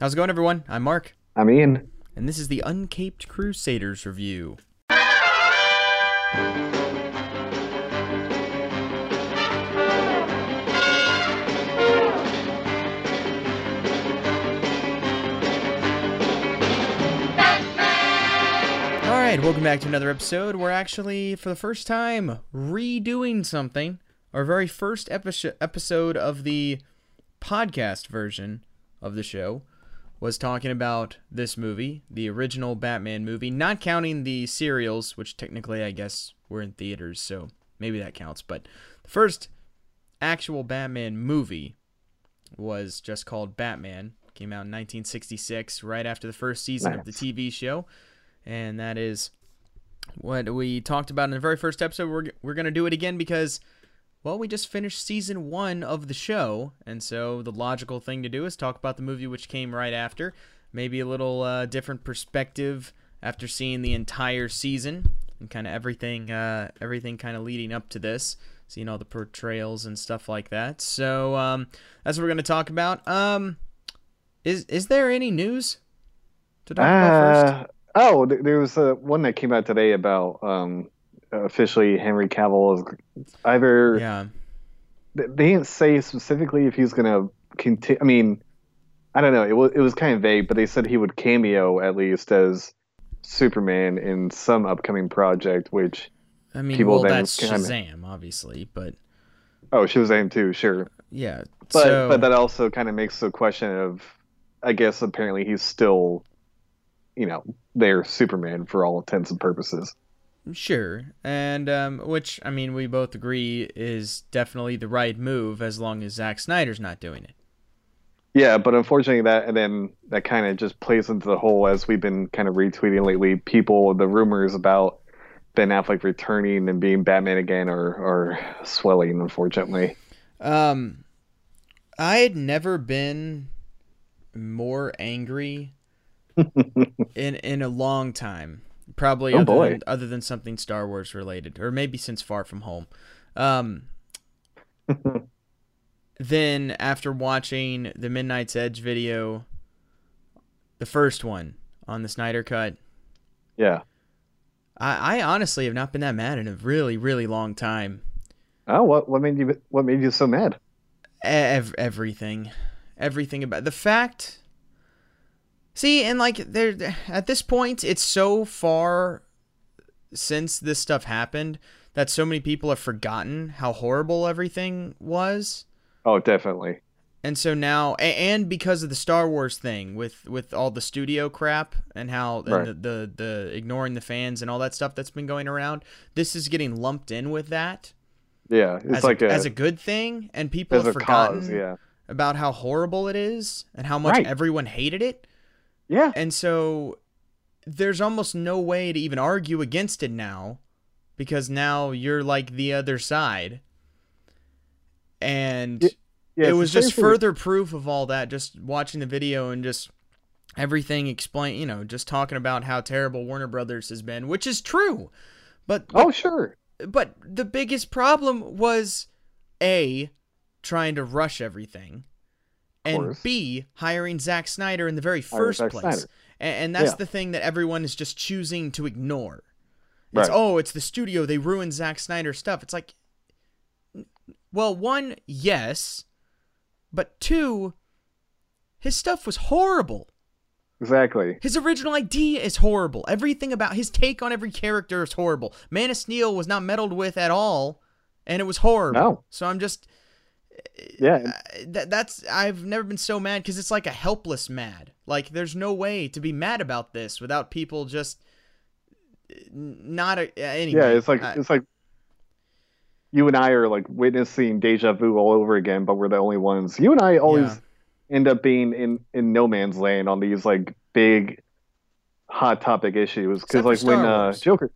How's it going, everyone? I'm Mark, I'm Ian. and this is the Uncaped Crusaders review. All right, welcome back to another episode. We're actually, for the first time, redoing something. Our very first epi- episode of the podcast version of the show was talking about this movie, the original Batman movie, not counting the serials, which technically I guess were in theaters, so maybe that counts. But the first actual Batman movie was just called Batman. Came out in 1966, right after the first season of the TV show, and that is what we talked about in the very first episode. We're we're gonna do it again because, well, we just finished season one of the show, and so the logical thing to do is talk about the movie which came right after. Maybe a little uh, different perspective after seeing the entire season and kind of everything, uh, everything kind of leading up to this. Seeing all the portrayals and stuff like that. So um, that's what we're gonna talk about. Um, is is there any news to talk about first? Uh, oh, there was uh, one that came out today about um, officially Henry Cavill is either Yeah. they didn't say specifically if he's gonna continue. I mean, I don't know. It was it was kind of vague, but they said he would cameo at least as Superman in some upcoming project. Which I mean, people well, then that's kinda- Shazam, obviously, but oh, Shazam too, sure. yeah. But so, but that also kind of makes the question of, I guess apparently he's still, you know, their Superman for all intents and purposes. Sure, and um, which I mean, we both agree is definitely the right move as long as Zack Snyder's not doing it. Yeah, but unfortunately, that and then that kind of just plays into the whole as we've been kind of retweeting lately. People, the rumors about Ben Affleck returning and being Batman again are are swelling. Unfortunately, Um, I had never been more angry in in a long time. Probably Oh, other boy. than other than something Star Wars related, or maybe since Far From Home. Um, then after watching the Midnight's Edge video, the first one on the Snyder Cut, yeah. I, I honestly have not been that mad in a really really long time. Oh, what what made you what made you so mad? Ev- everything everything about the fact see and like there at this point it's so far since this stuff happened that so many people have forgotten how horrible everything was Oh, definitely. and so now and because of the Star Wars thing with with all the studio crap and how and the, the the ignoring the fans and all that stuff that's been going around this is getting lumped in with that Yeah, it's as, like a, a, as a good thing and people have forgotten cause. Yeah, about how horrible it is and how much Right. everyone hated it. Yeah, And so there's almost no way to even argue against it now because now you're like the other side. And Y- yeah. it was just further proof of all that just watching the video and just everything explain, you know, just talking about how terrible Warner Brothers has been, which is true. But Oh, sure. but the biggest problem was a trying to rush everything and course. b hiring Zack Snyder in the very first place and, and that's Yeah. the thing that everyone is just choosing to ignore it's Right. oh it's the studio they ruined Zack Snyder's stuff it's like well one yes but two his stuff was horrible Exactly. his original idea is horrible. Everything about his take on every character is horrible. Man of Steel was not meddled with at all, and it was horrible. No. So I'm just Yeah, uh, that that's I've never been so mad because it's like a helpless mad. Like there's no way to be mad about this without people just not a, anyway. yeah. It's like I- it's like you and I are like witnessing deja vu all over again, but we're the only ones. You and I always Yeah. end up being in in no man's land on these like big hot topic issues because like when uh. Joker,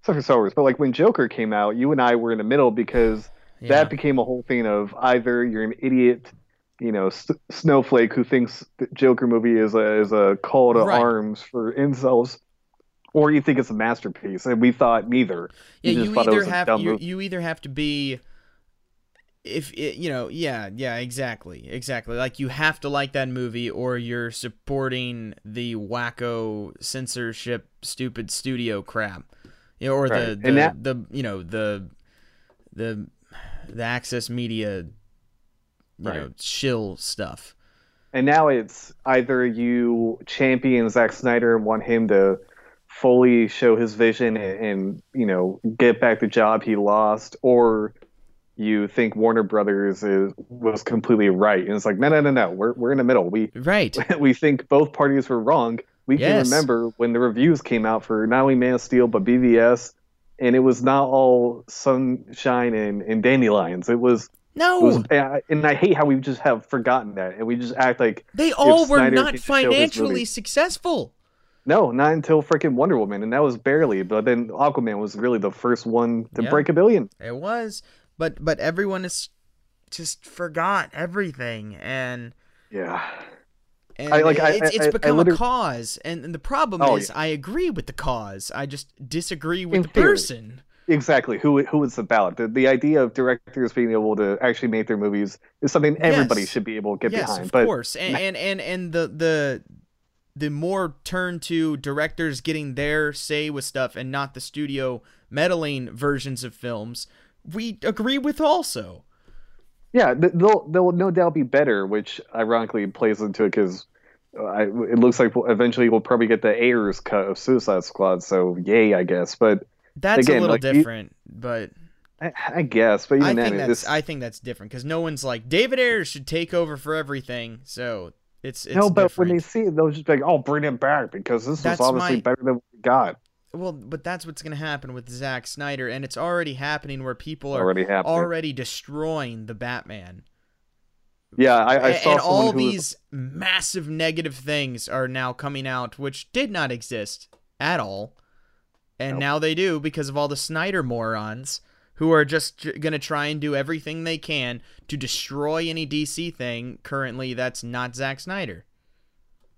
except for Star Wars, but like when Joker came out, you and I were in the middle because yeah. that became a whole thing of either you're an idiot, you know, s- snowflake who thinks the Joker movie is a is a call to Right. arms for incels, or you think it's a masterpiece, and we thought neither. Yeah, You you either have you, you either have to be if it, you know, yeah, yeah, exactly, exactly. Like you have to like that movie, or you're supporting the wacko censorship, stupid studio crap, you know, or the Right. the, And that- the you know the the the access media, you Right. know, shill stuff. And now it's either you champion Zack Snyder and want him to fully show his vision and, and you know get back the job he lost, or you think Warner Brothers is was completely right. And it's like, no, no, no, no. We're we're in the middle. We Right. we think both parties were wrong. We can remember when the reviews came out for not only Man of Steel but BVS, and it was not all sunshine and, and dandelions. It was, No, it was, and I hate how we just have forgotten that, and we just act like they all were Snyder not could just show his financially successful. no, not until freaking Wonder Woman, and that was barely. But then Aquaman was really the first one to Yeah. break a billion. It was, but but everyone is just forgot everything and. Yeah, And I- like, it's, I- it's I- become a cause, and, and the problem Oh, is, yeah. I agree with the cause. I just disagree with In the theory. person. exactly. Who who it's about? The the idea of directors being able to actually make their movies is something everybody Yes. should be able to get yes, behind. of but course, and, and and and the the the more turn to directors getting their say with stuff, and not the studio meddling versions of films. We agree with also. Yeah, they'll they'll no doubt be better, which ironically plays into it because it looks like we'll, eventually we'll probably get the Ayers cut of Suicide Squad. So yay, I guess. But That's a little like, you- different, but I, I guess. But even I then, think that's it's I think that's different because no one's like David Ayers should take over for everything. So it's it's no. But when they different. see it, they'll just be like, "Oh, bring it back," because this That's is obviously my- better than what we got. Well, but that's what's going to happen with Zack Snyder, and it's already happening where people are Already already destroying the Batman. Yeah, I, I saw and all who was- these massive negative things are now coming out, which did not exist at all, and Nope. now they do because of all the Snyder morons who are just going to try and do everything they can to destroy any DC thing currently that's not Zack Snyder.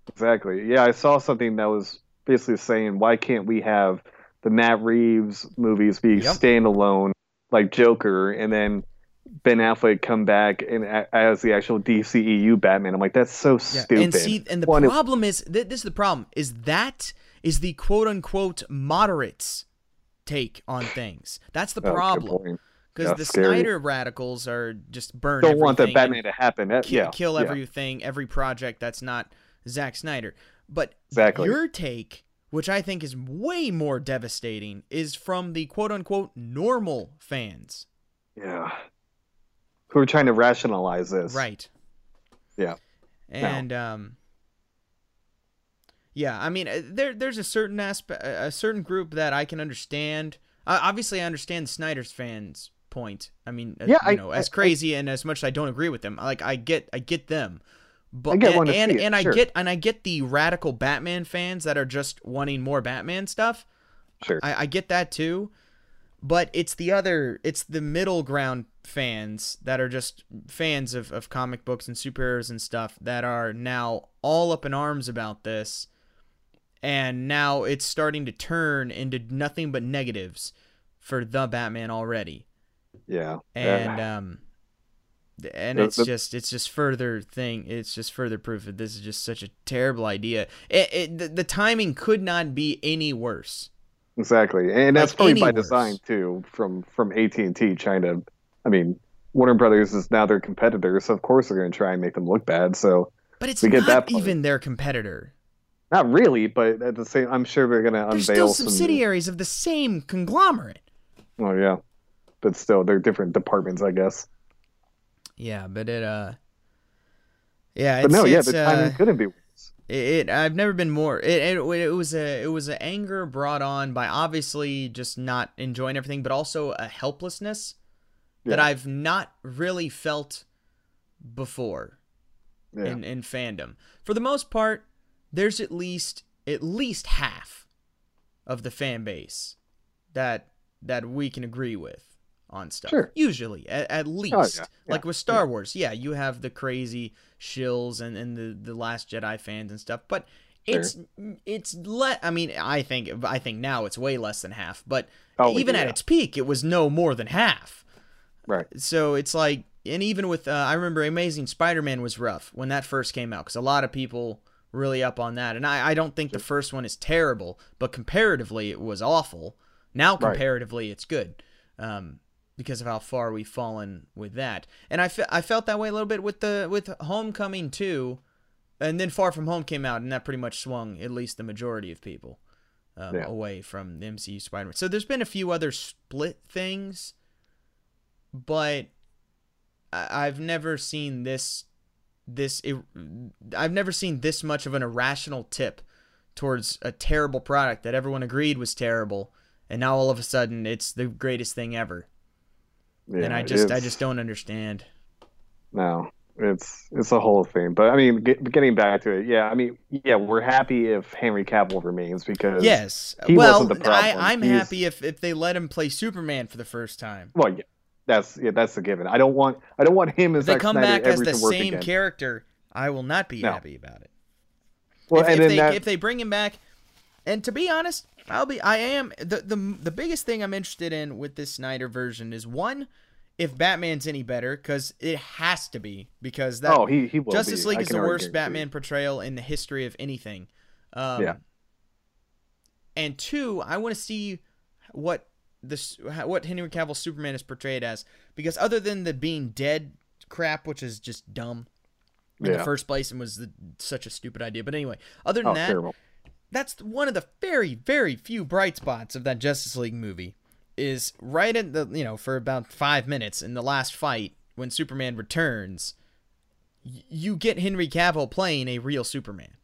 Exactly. Yeah, I saw something that was basically saying, why can't we have the Matt Reeves movies be Yep. standalone, like Joker, and then Ben Affleck come back and as the actual DCEU Batman? I'm like, that's so stupid. And see, and the One, problem is th- this is the problem is that is the quote unquote moderates take on things. That's the problem because the scary. Snyder radicals are just burn. Don't want the Batman to happen. That- ki- yeah, kill yeah. everything, every project that's not Zack Snyder. But Exactly. your take, which I think is way more devastating, is from the quote unquote normal fans. Yeah. Who are trying to rationalize this. Right. Yeah. And um yeah, I mean uh, there there's a certain aspect a certain group that I can understand. Uh, obviously I understand Snyder's fans point. I mean, uh, Yeah, you I- know, as I- I- crazy and as much as I don't agree with them, like I get I get them. But I get and and, it, and I get and I get the radical Batman fans that are just wanting more Batman stuff. Sure. I, I get that too, but it's the other, it's the middle ground fans that are just fans of, of comic books and superheroes and stuff that are now all up in arms about this, and now it's starting to turn into nothing but negatives for the Batman already, yeah. and Uh, um, and it's just it's just further thing it's just further proof that this is just such a terrible idea. It, it the, the timing could not be any worse. Exactly, and that's Like probably by design too. From from AT and T trying to, I mean, Warner Brothers is now their competitor, so of course they're going to try and make them look bad. So But it's We get not that even their competitor. not really, but at the same, I'm sure they're going to They're unveil still some. subsidiaries of the same conglomerate. Oh yeah, but still, they're different departments, I guess. Yeah, but it uh Yeah, But it's, no, yeah, the timing uh, couldn't be. It, it I've never been more it, it it was a it was an anger brought on by obviously just not enjoying everything, but also a helplessness that I've not really felt before. Yeah. in, in fandom. For the most part, there's at least at least half of the fan base that that we can agree with on stuff. Sure. Oh, Usually, at, at least. yeah, Like yeah, with Star Wars, yeah, you have the crazy shills and, and the, the Last Jedi fans and stuff, but Sure. it's it's le- I mean, I think I think now it's way less than half, but Oh, even at yeah. its peak, it was no more than half. Right. So it's like and even with uh, I remember Amazing Spider-Man was rough when that first came out because a lot of people really up on that, and I, I don't think the first one is terrible, but comparatively it was awful. Now Right. comparatively it's good, um, because of how far we've fallen with that, and I fe- I felt that way a little bit with the with Homecoming too, and then Far From Home came out, and that pretty much swung at least the majority of people um, Yeah. away from the MCU Spider-Man. So there's been a few other split things, but I- I've never seen this this I've never seen this much of an irrational tip towards a terrible product that everyone agreed was terrible, and now all of a sudden it's the greatest thing ever. Yeah, and I just I just don't understand. No, it's it's a whole thing. But I mean, get, getting back to it, yeah. I mean, yeah, we're happy if Henry Cavill remains because Yes. he well, wasn't the I, problem. I'm He's- happy if, if they let him play Superman for the first time. Well, yeah, that's yeah, that's a given. I don't want I don't want him as If they Zack come Snyder back as the same again. character, I will not be No. happy about it. Well, if, and if then they that, if they bring him back, and to be honest, I'll be I am the the the biggest thing I'm interested in with this Snyder version is one, if Batman's any better, because it has to be because that oh, he he will Justice be. League I is the worst. Batman portrayal in the history of anything. Um, Yeah. And two, I want to see what this what Henry Cavill Superman is portrayed as because other than the being dead crap, which is just dumb in Yeah. the first place and was the, such a stupid idea. But anyway, other than Oh, that, terrible. That's one of the very very few bright spots of that Justice League movie is right at the you know for about 5 minutes in the last fight when Superman returns you get Henry Cavill playing a real Superman.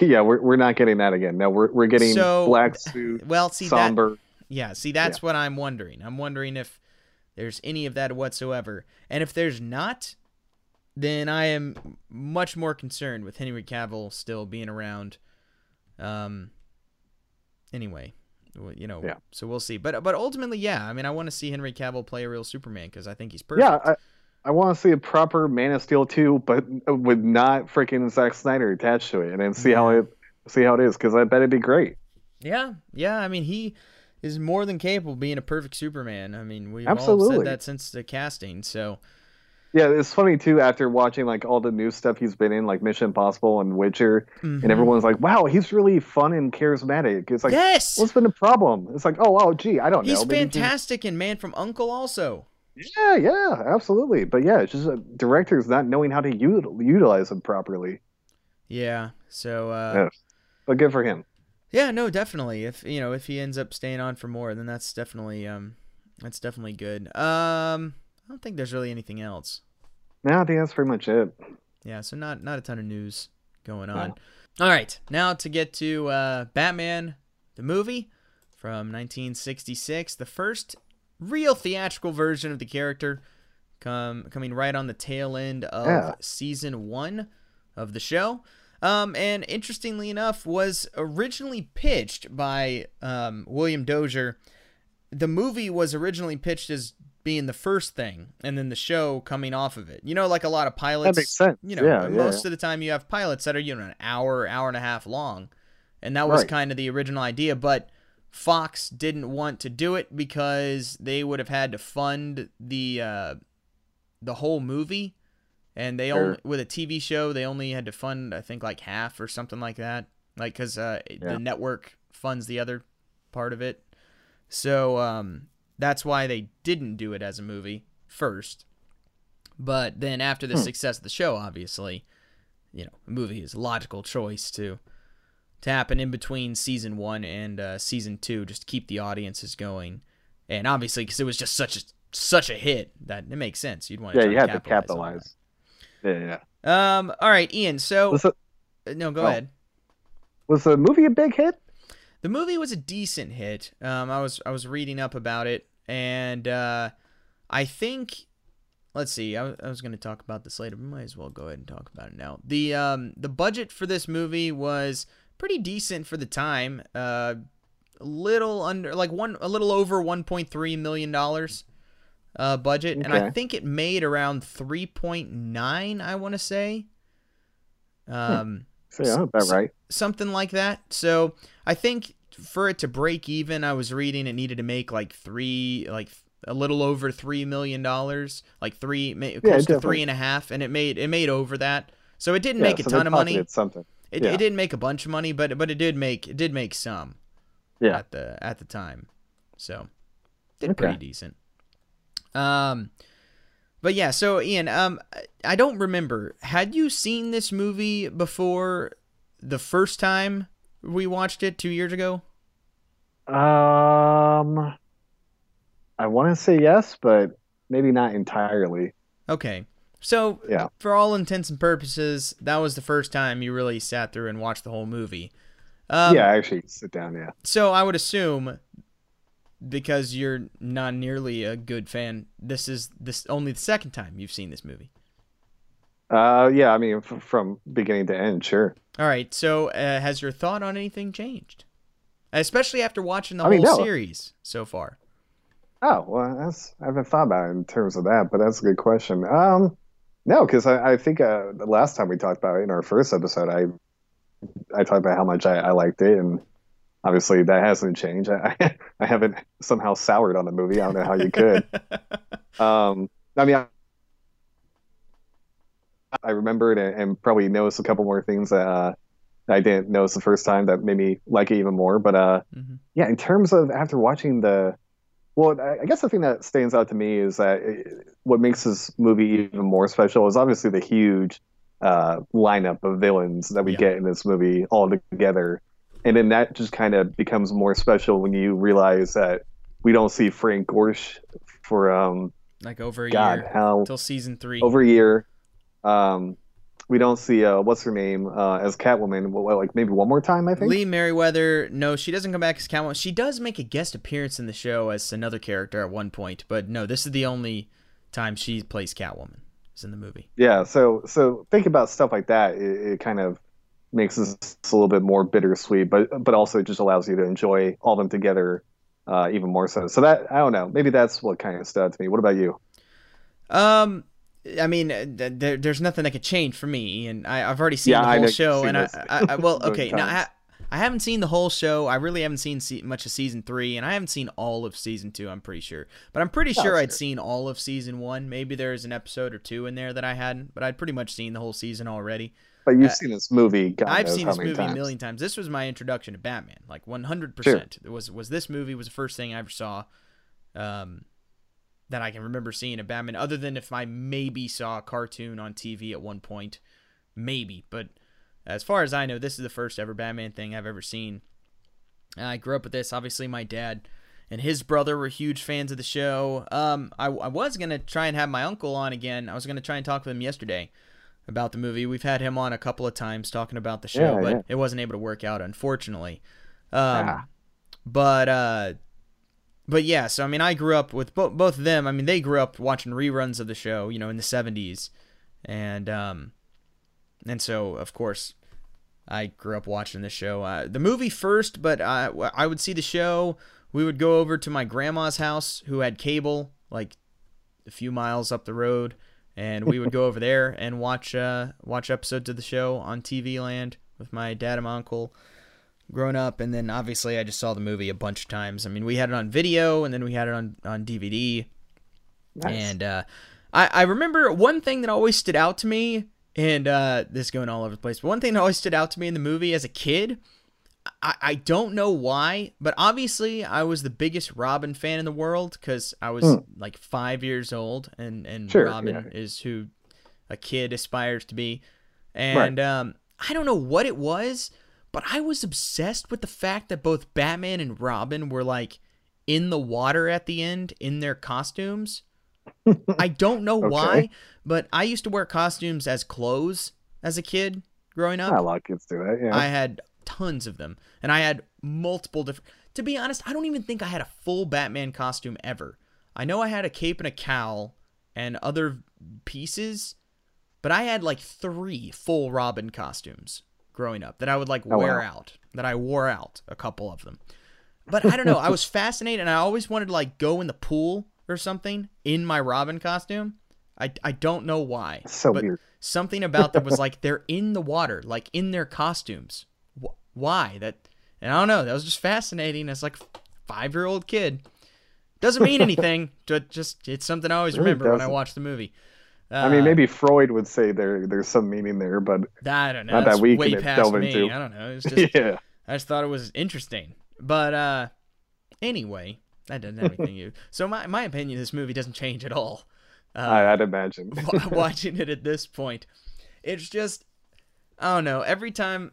Yeah, we're we're not getting that again. No, we're we're getting So, black suit, Well, see that yeah, see that's what I'm wondering. I'm wondering if there's any of that whatsoever. And if there's not, then I am much more concerned with Henry Cavill still being around. Um anyway, you know, Yeah. so we'll see. But but ultimately, yeah, I mean I want to see Henry Cavill play a real Superman cuz I think he's perfect. Yeah, I, I want to see a proper Man of Steel too, but with not freaking Zack Snyder attached to it, and then see how it see how it is because I bet it'd be great. Yeah, yeah. I mean, he is more than capable of being a perfect Superman. I mean, we've all said that since the casting. So Yeah, it's funny too. After watching like all the new stuff he's been in, like Mission Impossible and Witcher, Mhm. and everyone's like, "Wow, he's really fun and charismatic." It's like, yes, what's been the problem? It's like, oh, oh, gee, I don't he's know. Maybe he- fantastic in Man from Uncle. Also, Yeah, yeah, absolutely. But yeah, it's just uh, directors not knowing how to util- utilize him properly. yeah. So uh, Yeah. But good for him. yeah, no, definitely. If you know, if he ends up staying on for more, then that's definitely um, that's definitely good. Um, I don't think there's really anything else. No, I think that's pretty much it. Yeah, so not not a ton of news going on. All right, now to get to uh, Batman the movie from 1966, the first real theatrical version of the character, come coming right on the tail end of Yeah. season one of the show. Um, and interestingly enough, was originally pitched by um, William Dozier. The movie was originally pitched as being the first thing, and then the show coming off of it. You know, like a lot of pilots. That makes sense. You know, yeah, yeah, most of the time you have pilots that are you know an hour, hour and a half long, and that was Right. kind of the original idea. But Fox didn't want to do it because they would have had to fund the uh, the whole movie, and they Sure. only with a TV show they only had to fund I think like half or something like that, like because uh, Yeah. the network funds the other part of it. So um, that's why they didn't do it as a movie first. But then after the Hmm. success of the show, obviously, you know, a movie is a logical choice to to happen in between season one and uh, season two, just to keep the audiences going. And obviously, because it was just such a such a hit that it makes sense. You'd want to yeah, you had to capitalize. Yeah, yeah. Um. All right, Ian. So the, uh, no, go oh. ahead. was the movie a big hit? The movie was a decent hit. Um, I was I was reading up about it, and uh, I think, let's see, I was, I was going to talk about this later, but might as well go ahead and talk about it now. the um The budget for this movie was pretty decent for the time. Uh, a little under, like one, a little over one point three million dollars. Uh, budget, and I think it made around three point nine. I want to say. Um So, yeah, about right. something like that. So I think for it to break even, I was reading it needed to make like three, like a little over three million dollars, like three, ma- Yeah, close to definitely. three and a half, and it made it made over that. So it didn't Yeah, make a so ton of money. Something. It, yeah. it didn't make a bunch of money, but but it did make it did make some Yeah. at the at the time. So did Okay. pretty decent. Um but yeah, so Ian, um I don't remember. Had you seen this movie before the first time we watched it 2 years ago? Um, I want to say yes, but maybe not entirely. Okay. So Yeah. for all intents and purposes, that was the first time you really sat through and watched the whole movie. Um, yeah, I actually, sit down. Yeah. So I would assume because you're not nearly a good fan, this is this only the second time you've seen this movie. Uh, yeah. I mean, f- from beginning to end, sure. All right. So uh, has your thought on anything changed? Especially after watching the I mean, whole no. series so far. Oh well, that's I haven't thought about it in terms of that, but that's a good question. Um, no, because I, I think uh, the last time we talked about it in our first episode, I I talked about how much I, I liked it, and obviously that hasn't changed. I I haven't somehow soured on the movie. I don't know how you could. Um, I mean, I, I remembered and, and probably noticed a couple more things that uh, I didn't notice the first time that made me like it even more. But uh, Mhm. yeah, in terms of after watching the, well, I, I guess the thing that stands out to me is that it, what makes this movie even more special is obviously the huge uh, lineup of villains that we Yeah. get in this movie all together. And then that just kind of becomes more special when you realize that we don't see Frank Gorshin for um, Like over a God, year how until season three. over a year. Um, we don't see uh, what's her name uh, as Catwoman. Well, like maybe one more time, I think. Lee Meriwether, no, she doesn't come back as Catwoman. She does make a guest appearance in the show as another character at one point, but no, this is the only time she plays Catwoman. Is in the movie. Yeah. So so think about stuff like that. It, it kind of makes this a little bit more bittersweet, but but also it just allows you to enjoy all of them together uh, even more so. So that I don't know. Maybe that's what kind of stood out to me. What about you? Um, I mean, uh, th- there, there's nothing that could change for me, and I, I've already seen Yeah, the whole show, and I, I, I well, okay, now I. I haven't seen the whole show. I really haven't seen se- much of season three, and I haven't seen all of season two. I'm pretty sure, but I'm pretty sure I'd sure. seen all of season one. Maybe there's an episode or two in there that I hadn't, but I'd pretty much seen the whole season already. But you've Uh, seen this movie. God I've seen this movie times. a million times. This was my introduction to Batman, like 100. percent It was was this movie was the first thing I ever saw, um, that I can remember seeing a Batman. Other than if I maybe saw a cartoon on TV at one point, maybe. But as far as I know, this is the first ever Batman thing I've ever seen. And I grew up with this. Obviously, my dad and his brother were huge fans of the show. Um, I, I was gonna try and have my uncle on again. I was gonna try and talk with him yesterday about the movie. We've had him on a couple of times talking about the show, Yeah, but yeah. it wasn't able to work out, unfortunately. Um, Ah. but uh, but yeah. So I mean, I grew up with bo- both of them. I mean, they grew up watching reruns of the show, you know, in the '70s, and um, and so of course. I grew up watching the show. Uh, the movie first, but I, I would see the show. We would go over to my grandma's house, who had cable, like a few miles up the road, and we would go over there and watch uh, watch episodes of the show on TV Land with my dad and my uncle. Growing up, and then obviously I just saw the movie a bunch of times. I mean, we had it on video, and then we had it on on DVD. Nice. And uh, I, I remember one thing that always stood out to me, and uh, this going all over the place, but one thing that always stood out to me in the movie as a kid, I, I don't know why, but obviously I was the biggest Robin fan in the world because I was Hmm. like five years old, and, and Sure, Robin yeah. is who a kid aspires to be. And um, I don't know what it was, but I was obsessed with the fact that both Batman and Robin were like in the water at the end in their costumes. I don't know why, but I used to wear costumes as clothes as a kid growing up. a lot of kids do that. Yeah. I had tons of them, and I had multiple different. To be honest, I don't even think I had a full Batman costume ever. I know I had a cape and a cowl and other pieces, but I had like three full Robin costumes growing up that I would like Oh, wear wow. out. That I wore out a couple of them. But I don't know. I was fascinated, and I always wanted to like go in the pool or something in my Robin costume. I, I don't know why. so but weird. something about them was like they're in the water, like in their costumes. Wh- Why that? And I don't know. That was just fascinating as like five year old kid. Doesn't mean anything. But just it's something I always Really remember when I watch the movie. I mean, Uh, maybe Freud would say there there's some meaning there, but I don't know. not that we way can past delve me. into. I don't know. It's just yeah, I just thought it was interesting. But uh anyway, that doesn't have anything to do. So my my opinion this movie doesn't change at all. Uh, I, I'd imagine. watching it at this point. It's just I don't know. Every time,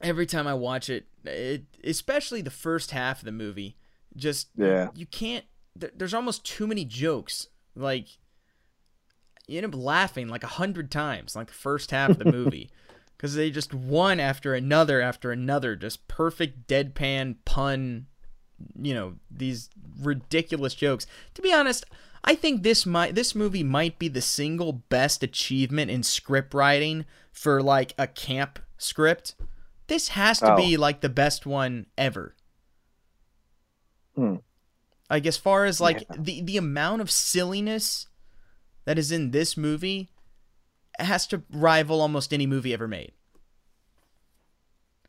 every time I watch it, it especially the first half of the movie, just Yeah. you can't. There, there's almost too many jokes. Like you end up laughing like a hundred times, like the first half of the movie. Because they just one after another after another, just perfect deadpan pun, you know, these ridiculous jokes. To be honest, I think this might this movie might be the single best achievement in script writing for like a camp script. This has to Oh. be like the best one ever. Hmm. Like as far as like Yeah. the the amount of silliness that is in this movie has to rival almost any movie ever made.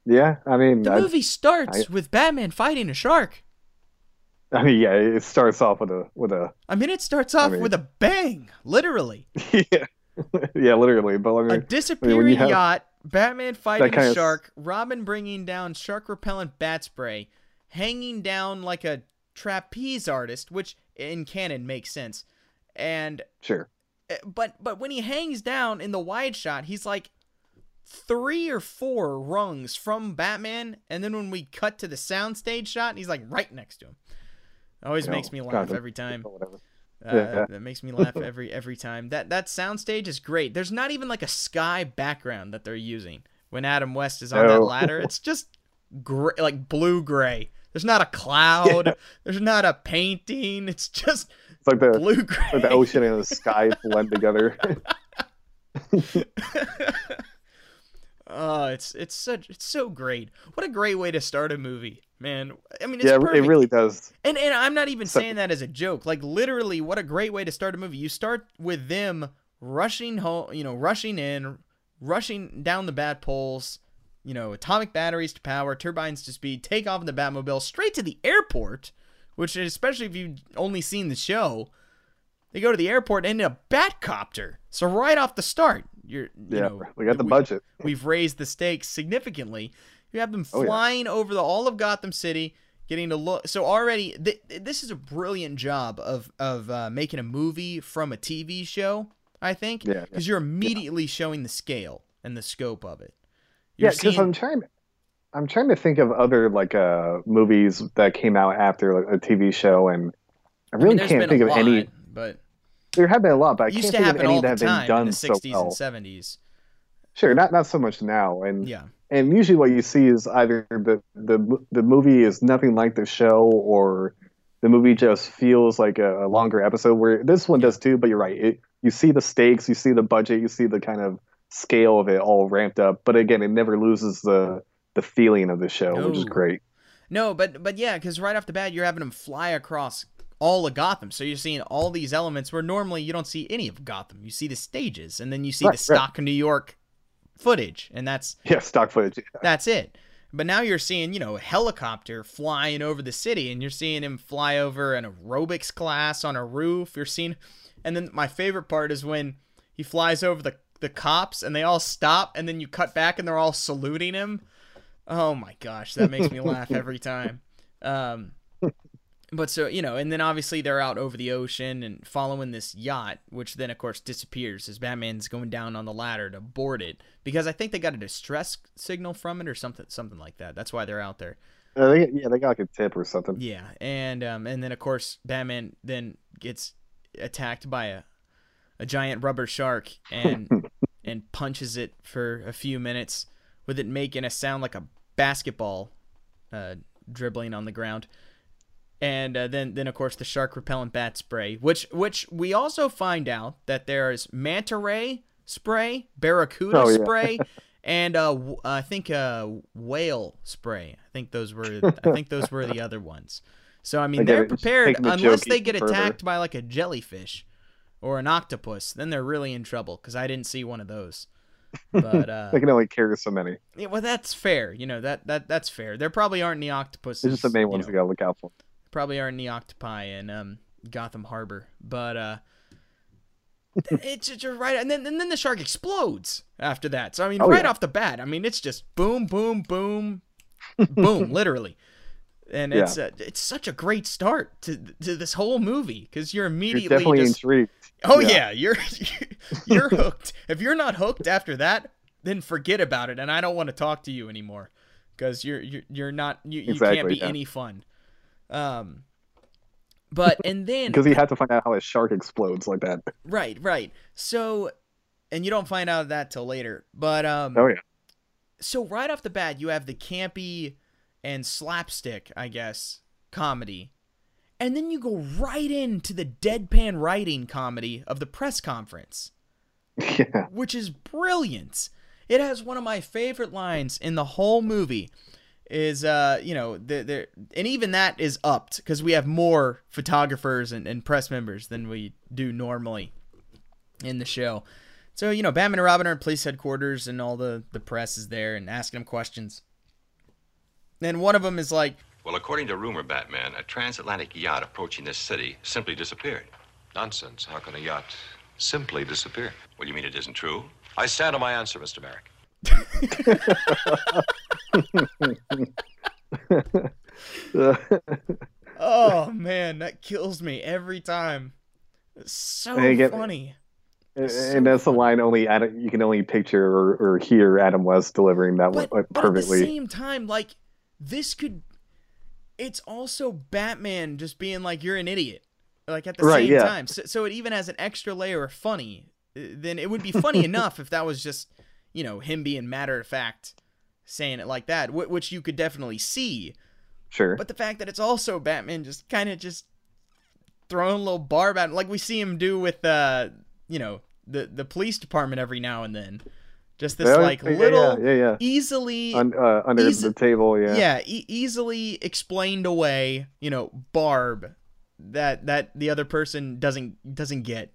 Yeah, I mean, The I, movie starts I- with Batman fighting a shark. I mean, yeah, it starts off with a with a I mean, it starts off mean- with a bang, literally. yeah, yeah, literally. But I A mean, disappearing have- yacht, Batman fighting a of- shark, Robin bringing down shark repellent bat spray, hanging down like a trapeze artist, which in canon makes sense. And sure. eh, but but when he hangs down in the wide shot, he's like three or four rungs from Batman, and then when we cut to the soundstage shot, he's like right next to him. Always Oh, makes me laugh every time. Whatever. Uh, Yeah. That makes me laugh every every time. That that soundstage is great. There's not even like a sky background that they're using when Adam West is on that ladder. It's just gray, like blue gray. There's not a cloud. Yeah. There's not a painting. It's just It's like the blue gray. like the ocean and the sky blend together. oh, it's it's such it's so great. What a great way to start a movie, man. I mean, it's yeah, perfect. it really does. And and I'm not even So- saying that as a joke. Like literally, what a great way to start a movie. You start with them rushing home, you know, rushing in, rushing down the bat poles, you know, atomic batteries to power, turbines to speed, take off in the Batmobile straight to the airport, which especially if you've only seen the show, they go to the airport and in a Batcopter. So right off the start, you're you Yeah, know, we got the we- budget. we've raised the stakes significantly. You have them Oh, yeah. flying over the all of Gotham City, getting to look. So already, th- this is a brilliant job of of uh, making a movie from a TV show. I think, Yeah, yeah. because you're immediately showing the scale and the scope of it. Yeah, You're because seeing- I'm trying. I'm trying to think of other like uh movies that came out after like, a TV show, and I I mean, really can't think of lot, any. but There have been a lot, but I it can't think of any that have been time in done the so 60s well. and 70s. Sure, not not so much now, and Yeah, and usually what you see is either the the the movie is nothing like the show, or the movie just feels like a, a longer episode. Where this one does too, but you're right. It, you see the stakes, you see the budget, you see the kind of scale of it all ramped up. But again, it never loses the the feeling of the show, which is great. No, but but yeah, because right off the bat, you're having them fly across all of Gotham, so you're seeing all these elements where normally you don't see any of Gotham. You see the stages, and then you see Right, the right. stock New York footage, and that's Yeah, stock footage. that's it. But now you're seeing, you know, a helicopter flying over the city, and you're seeing him fly over an aerobics class on a roof. You're seeing, and then my favorite part is when he flies over the the cops, and they all stop, and then you cut back, and they're all saluting him. Oh my gosh, that makes me laugh every time. Um, but so you know, and then obviously they're out over the ocean and following this yacht, which then of course disappears as Batman's going down on the ladder to board it because I think they got a distress signal from it or something, something like that. That's why they're out there. Uh, they, yeah, they got like a tip or something. Yeah, and um, and then of course Batman then gets attacked by a a giant rubber shark and and punches it for a few minutes with it making a sound like a basketball uh, dribbling on the ground. And uh, then, then of course, the shark repellent bat spray, which which we also find out that there is manta ray spray, barracuda Oh, yeah. spray, and uh, w- I think uh, whale spray. I think those were I think those were the other ones. So I mean, they're prepared unless they get further. attacked by like a jellyfish or an octopus. Then they're really in trouble because I didn't see one of those. But uh, They can only carry so many. yeah, well, that's fair. You know that that that's fair. There probably aren't any octopuses. It's just the main you ones know, we gotta look out for. Probably aren't the octopi in um, Gotham Harbor, but uh, it's just right, and then and then the shark explodes after that. So I mean, Oh, right yeah. off the bat, I mean, it's just boom, boom, boom, boom, literally. And it's uh, it's such a great start to to this whole movie because you're You're immediately definitely just intrigued. Oh Yeah. yeah, you're you're hooked. If you're not hooked after that, then forget about it, and I don't want to talk to you anymore because you're you're you're not you, you can't be yeah. any fun. Um, but and then Because he had to find out how a shark explodes like that. right right so, and you don't find out that till later. But um, Oh yeah. so right off the bat, you have the campy and slapstick, I guess, comedy. And then you go right into the deadpan writing comedy of the press conference. Yeah. which is brilliant. It has one of my favorite lines in the whole movie. Is uh you know the the and even that is upped because we have more photographers and, and press members than we do normally in the show. So you know Batman and Robin are in police headquarters and all the the press is there and asking them questions. And one of them is like, Well, according to rumor, Batman, a transatlantic yacht approaching this city simply disappeared. Nonsense. How can a yacht simply disappear? Well, you mean it isn't true? I stand on my answer, Mr. Merrick. "Oh man, that kills me every time." It's so get- funny. and so and that's the line only Adam, you can only picture or, or hear Adam West delivering that but, one like, but at the perfectly. same time, like this could, it's also Batman just being like you're an idiot, like at the Right, same yeah. time. So, so it even has an extra layer of funny. Uh, Then it would be funny enough if that was just, you know, him being matter of fact, saying it like that, wh- which you could definitely see. Sure. But the fact that it's also Batman just kind of just throwing a little barb at him, like we see him do with, uh, you know, the the police department every now and then. Just this like yeah, little, yeah, yeah. easily Un, uh, under Easy- the table, yeah. yeah, e- easily explained away you know barb that that the other person doesn't doesn't get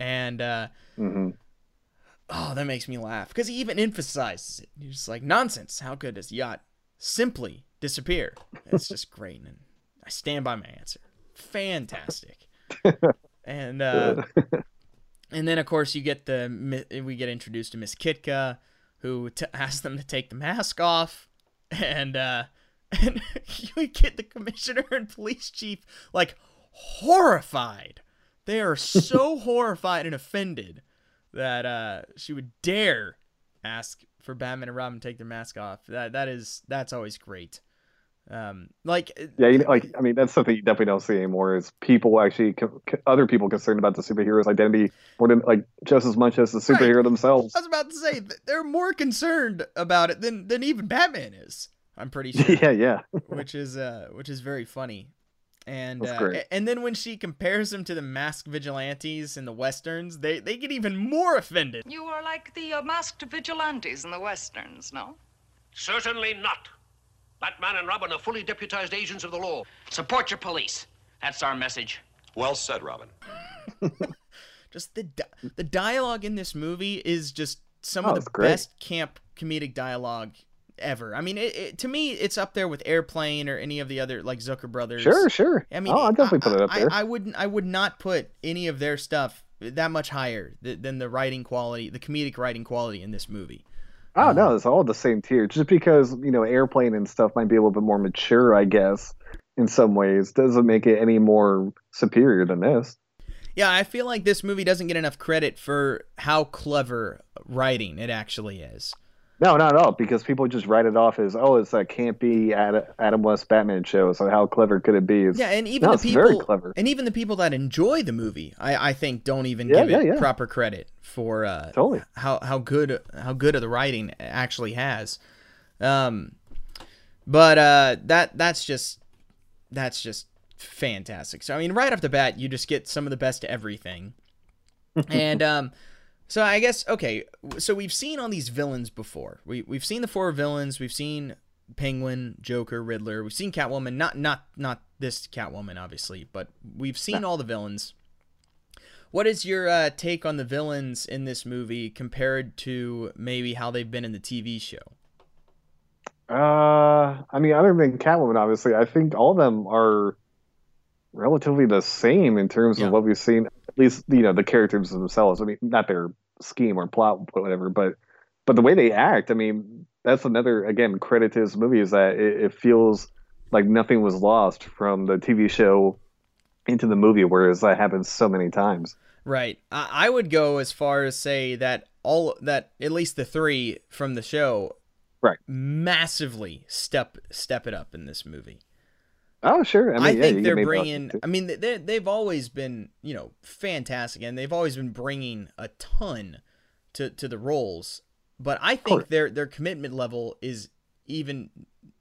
and uh hmm oh that makes me laugh. Because he even emphasizes it. He's just like nonsense. How could this yacht simply disappear? It's just great and i stand by my answer. Fantastic. And uh and then of course you get the we get introduced to miss kitka who t- asks them to take the mask off. And uh and you get the commissioner and police chief like horrified. They are so horrified and offended that uh she would dare ask for batman and robin to take their mask off that that is that's always great um like Yeah, you know, like I mean, that's something you definitely don't see anymore. Is people actually, co- other people concerned about the superhero's identity more than like just as much as the superhero themselves. I was about to say they're more concerned about it than than even Batman is. I'm pretty sure, yeah, yeah, which is uh which is very funny. And That's uh, great. and then when she compares them to the masked vigilantes in the westerns, they they get even more offended. You are like the uh, masked vigilantes in the westerns, no? Certainly not. Batman and Robin are fully deputized agents of the law. Support your police. That's our message. Well said, Robin. Just the di- the dialogue in this movie is just some Oh, of the best camp comedic dialogue ever. I mean, it, it, to me, it's up there with Airplane or any of the other like Zucker brothers. sure, sure. I mean, oh, I'll definitely put it up I, there. I, I wouldn't. I would not put any of their stuff that much higher th- than the writing quality, the comedic writing quality in this movie. oh no, um, it's all the same tier. Just because you know, airplane and stuff might be a little bit more mature, I guess, in some ways, doesn't make it any more superior than this. Yeah, I feel like this movie doesn't get enough credit for how clever writing it actually is. No, not at all, because people just write it off as, oh, it's that campy Ad- Adam West Batman show. So how clever could it be? It's- Yeah, and even no, the people, very clever. and even the people that enjoy the movie, I, I think don't even Yeah, give yeah, it yeah. proper credit for uh, Totally. how how good how good of the writing actually has. Um, but uh, that that's just that's just fantastic. So I mean, right off the bat, you just get some of the best everything, and um, so I guess okay. So we've seen all these villains before. We we've seen the four villains. We've seen Penguin, Joker, Riddler. We've seen Catwoman. Not not not this Catwoman, obviously, but we've seen all the villains. What is your uh, take on the villains in this movie compared to maybe how they've been in the TV show? Uh, I mean, other than Catwoman, obviously, I think all of them are relatively the same in terms Yeah. of what we've seen. At least you know the characters themselves. I mean, not their scheme or plot, or whatever, but but the way they act. I mean, that's another again credit to this movie is that it, it feels like nothing was lost from the TV show into the movie, whereas that happens so many times. Right. I, I would go as far as say that all that at least the three from the show, Right. massively step step it up in this movie. Oh, sure. I I, yeah, think they're can make that bringing. I mean, they they've always been you know fantastic, and they've always been bringing a ton to to the roles. But I think their their commitment level is even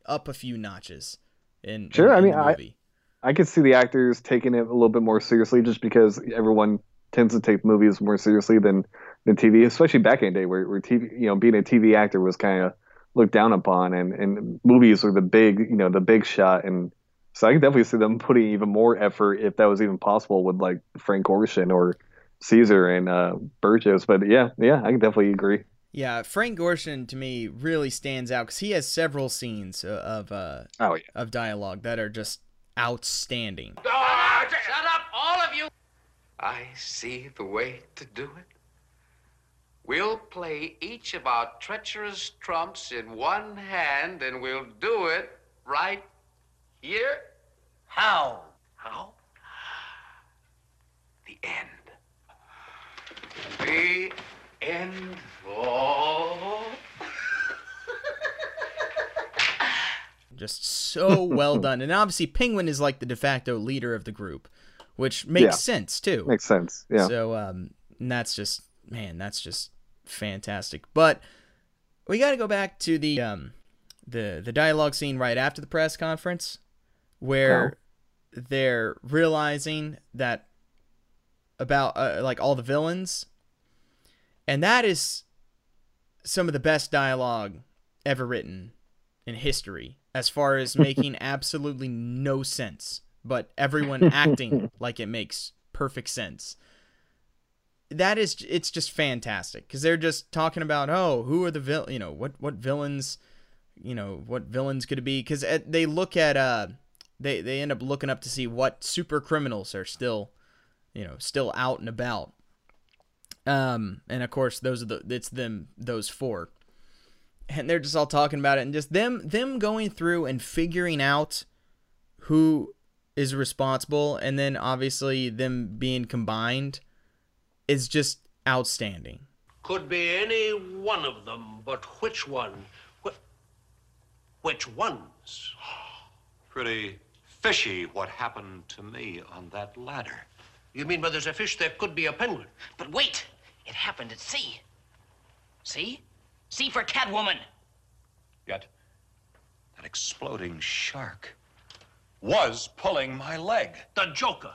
up a few notches. In Sure, in, I mean, the I- I could see the actors taking it a little bit more seriously, just because everyone tends to take movies more seriously than than TV, especially back in the day where, where TV, you know, being a TV actor was kind of looked down upon, and and movies were the big, you know, the big shot, and so I could definitely see them putting even more effort if that was even possible with like Frank Gorshin or Cesar and uh, Burgess. But yeah, yeah, I can definitely agree. Yeah, Frank Gorshin to me really stands out because he has several scenes uh, of uh, Oh yeah, of dialogue that are just outstanding. Shut up, all of you! I see the way to do it. We'll play each of our treacherous trumps in one hand, and we'll do it right here. How? How? The end. The end. Oh. Just so well done. And obviously, Penguin is like the de facto leader of the group, which makes Yeah. sense too. makes sense. Yeah, So, um, and that's just, man, that's just fantastic. But we got to go back to the, um, the the dialogue scene right after the press conference, where they're realizing that about uh, like all the villains, and that is some of the best dialogue ever written in history as far as making absolutely no sense, but everyone acting like it makes perfect sense. That is, it's just fantastic because they're just talking about, oh, who are the vil, you know, what what villains, you know, what villains could it be? Because they look at, uh, they they end up looking up to see what super criminals are still, you know, still out and about. Um, and of course, those are the it's them those four and they're just all talking about it and just them them going through and figuring out who is responsible and then obviously them being combined is just outstanding Could be any one of them, but which one? Wh- which ones? Pretty fishy what happened to me on that ladder. You mean where there's a fish, there could be a penguin? But wait, it happened at sea. See? See for Catwoman. Yet, that exploding shark was pulling my leg. The Joker.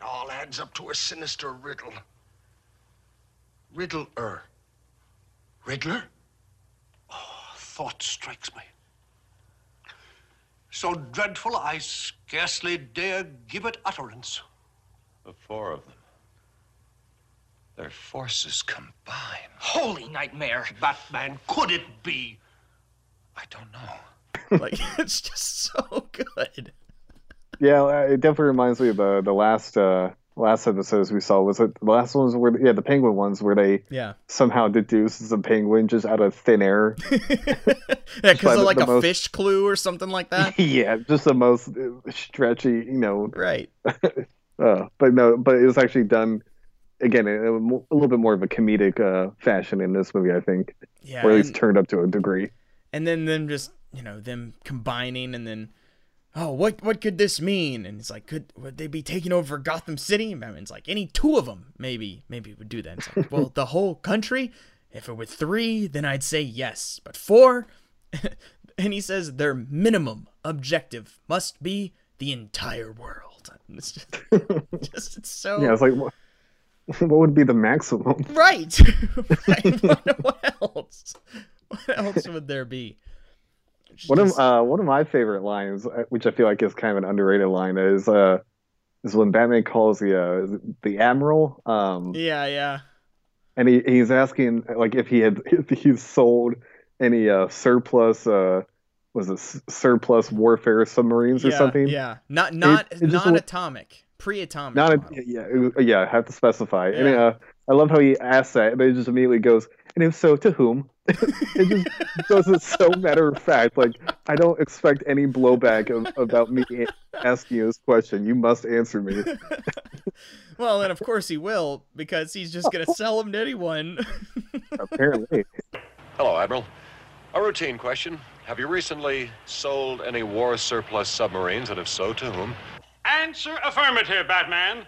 It all adds up to a sinister riddle. Riddler. Riddler? Oh, thought strikes me. So dreadful, I scarcely dare give it utterance. The four of them. Their forces combined. Holy nightmare. Batman, could it be? I don't know. like it's just so good yeah, it definitely reminds me of the the last uh last episodes we saw. Was it the last ones were yeah the penguin ones where they yeah somehow deduces a penguin just out of thin air. yeah because of like a most- fish clue or something like that yeah, just the most uh, stretchy, you know. right Uh, but no, but it was actually done again in a, a little bit more of a comedic uh, fashion in this movie, I think, yeah or at least and- turned up to a degree. and then them just you know them combining and then oh what what could this mean and it's like could would they be taking over gotham city mean, it's like any two of them maybe maybe would do that it's like well the whole country if it were three then i'd say yes but four and he says their minimum objective must be the entire world And it's just, just it's so Yeah, it's like what, what would be the maximum? Right. right. What, what else? What else would there be? One of uh, one of my favorite lines, uh, which I feel like is kind of an underrated line, is uh, is when Batman calls the uh, the Admiral, um, yeah, yeah. and he, he's asking like if he had if he's sold any uh, surplus uh, was it surplus warfare submarines or yeah, something? Yeah, not not it non atomic, pre atomic. Not a, yeah, was- yeah, I have to specify. And Yeah. uh, I love how he asks that, and then he just immediately goes, "And if so, to whom?" it just does it so matter of fact. Like I don't expect any blowback of, about me asking you this question. You must answer me. well, and of course he will because he's just gonna sell them to anyone. Apparently, Hello, Admiral. A routine question. Have you recently sold any war surplus submarines, and if so, to whom? Answer affirmative, Batman.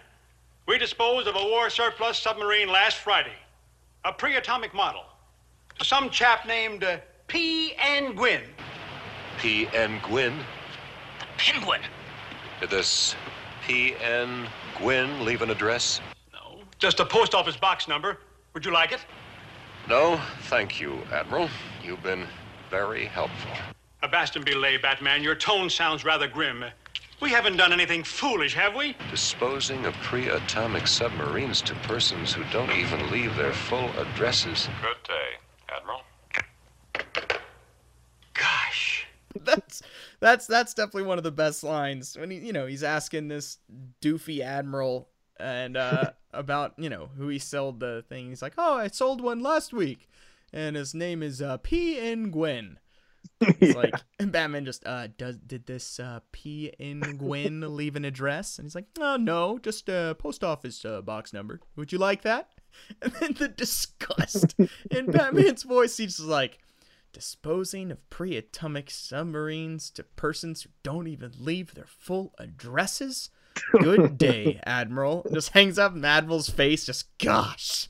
We disposed of a war surplus submarine last Friday. A pre atomic model. To some chap named uh, P.N. Guin. P.N. Guin. The penguin. Did this P.N. Guin leave an address? No. Just a post office box number. Would you like it? No, thank you, Admiral. You've been very helpful. Avast belay, Batman. Your tone sounds rather grim. We haven't done anything foolish, have we? Disposing of pre-atomic submarines to persons who don't even leave their full addresses. Good day, Admiral. Gosh. that's that's that's definitely one of the best lines when he you know he's asking this doofy admiral and uh about you know who he sold the thing. He's like oh i sold one last week. And his name is uh p n gwyn. It's like and batman just uh does did this uh p n gwyn leave an address? And he's like oh no just a post office uh, box number. Would you like that? And then the disgust in batman's voice he's just like disposing of pre atomic submarines to persons who don't even leave their full addresses? Good day, Admiral. Just hangs up, and Admiral's face just, gosh.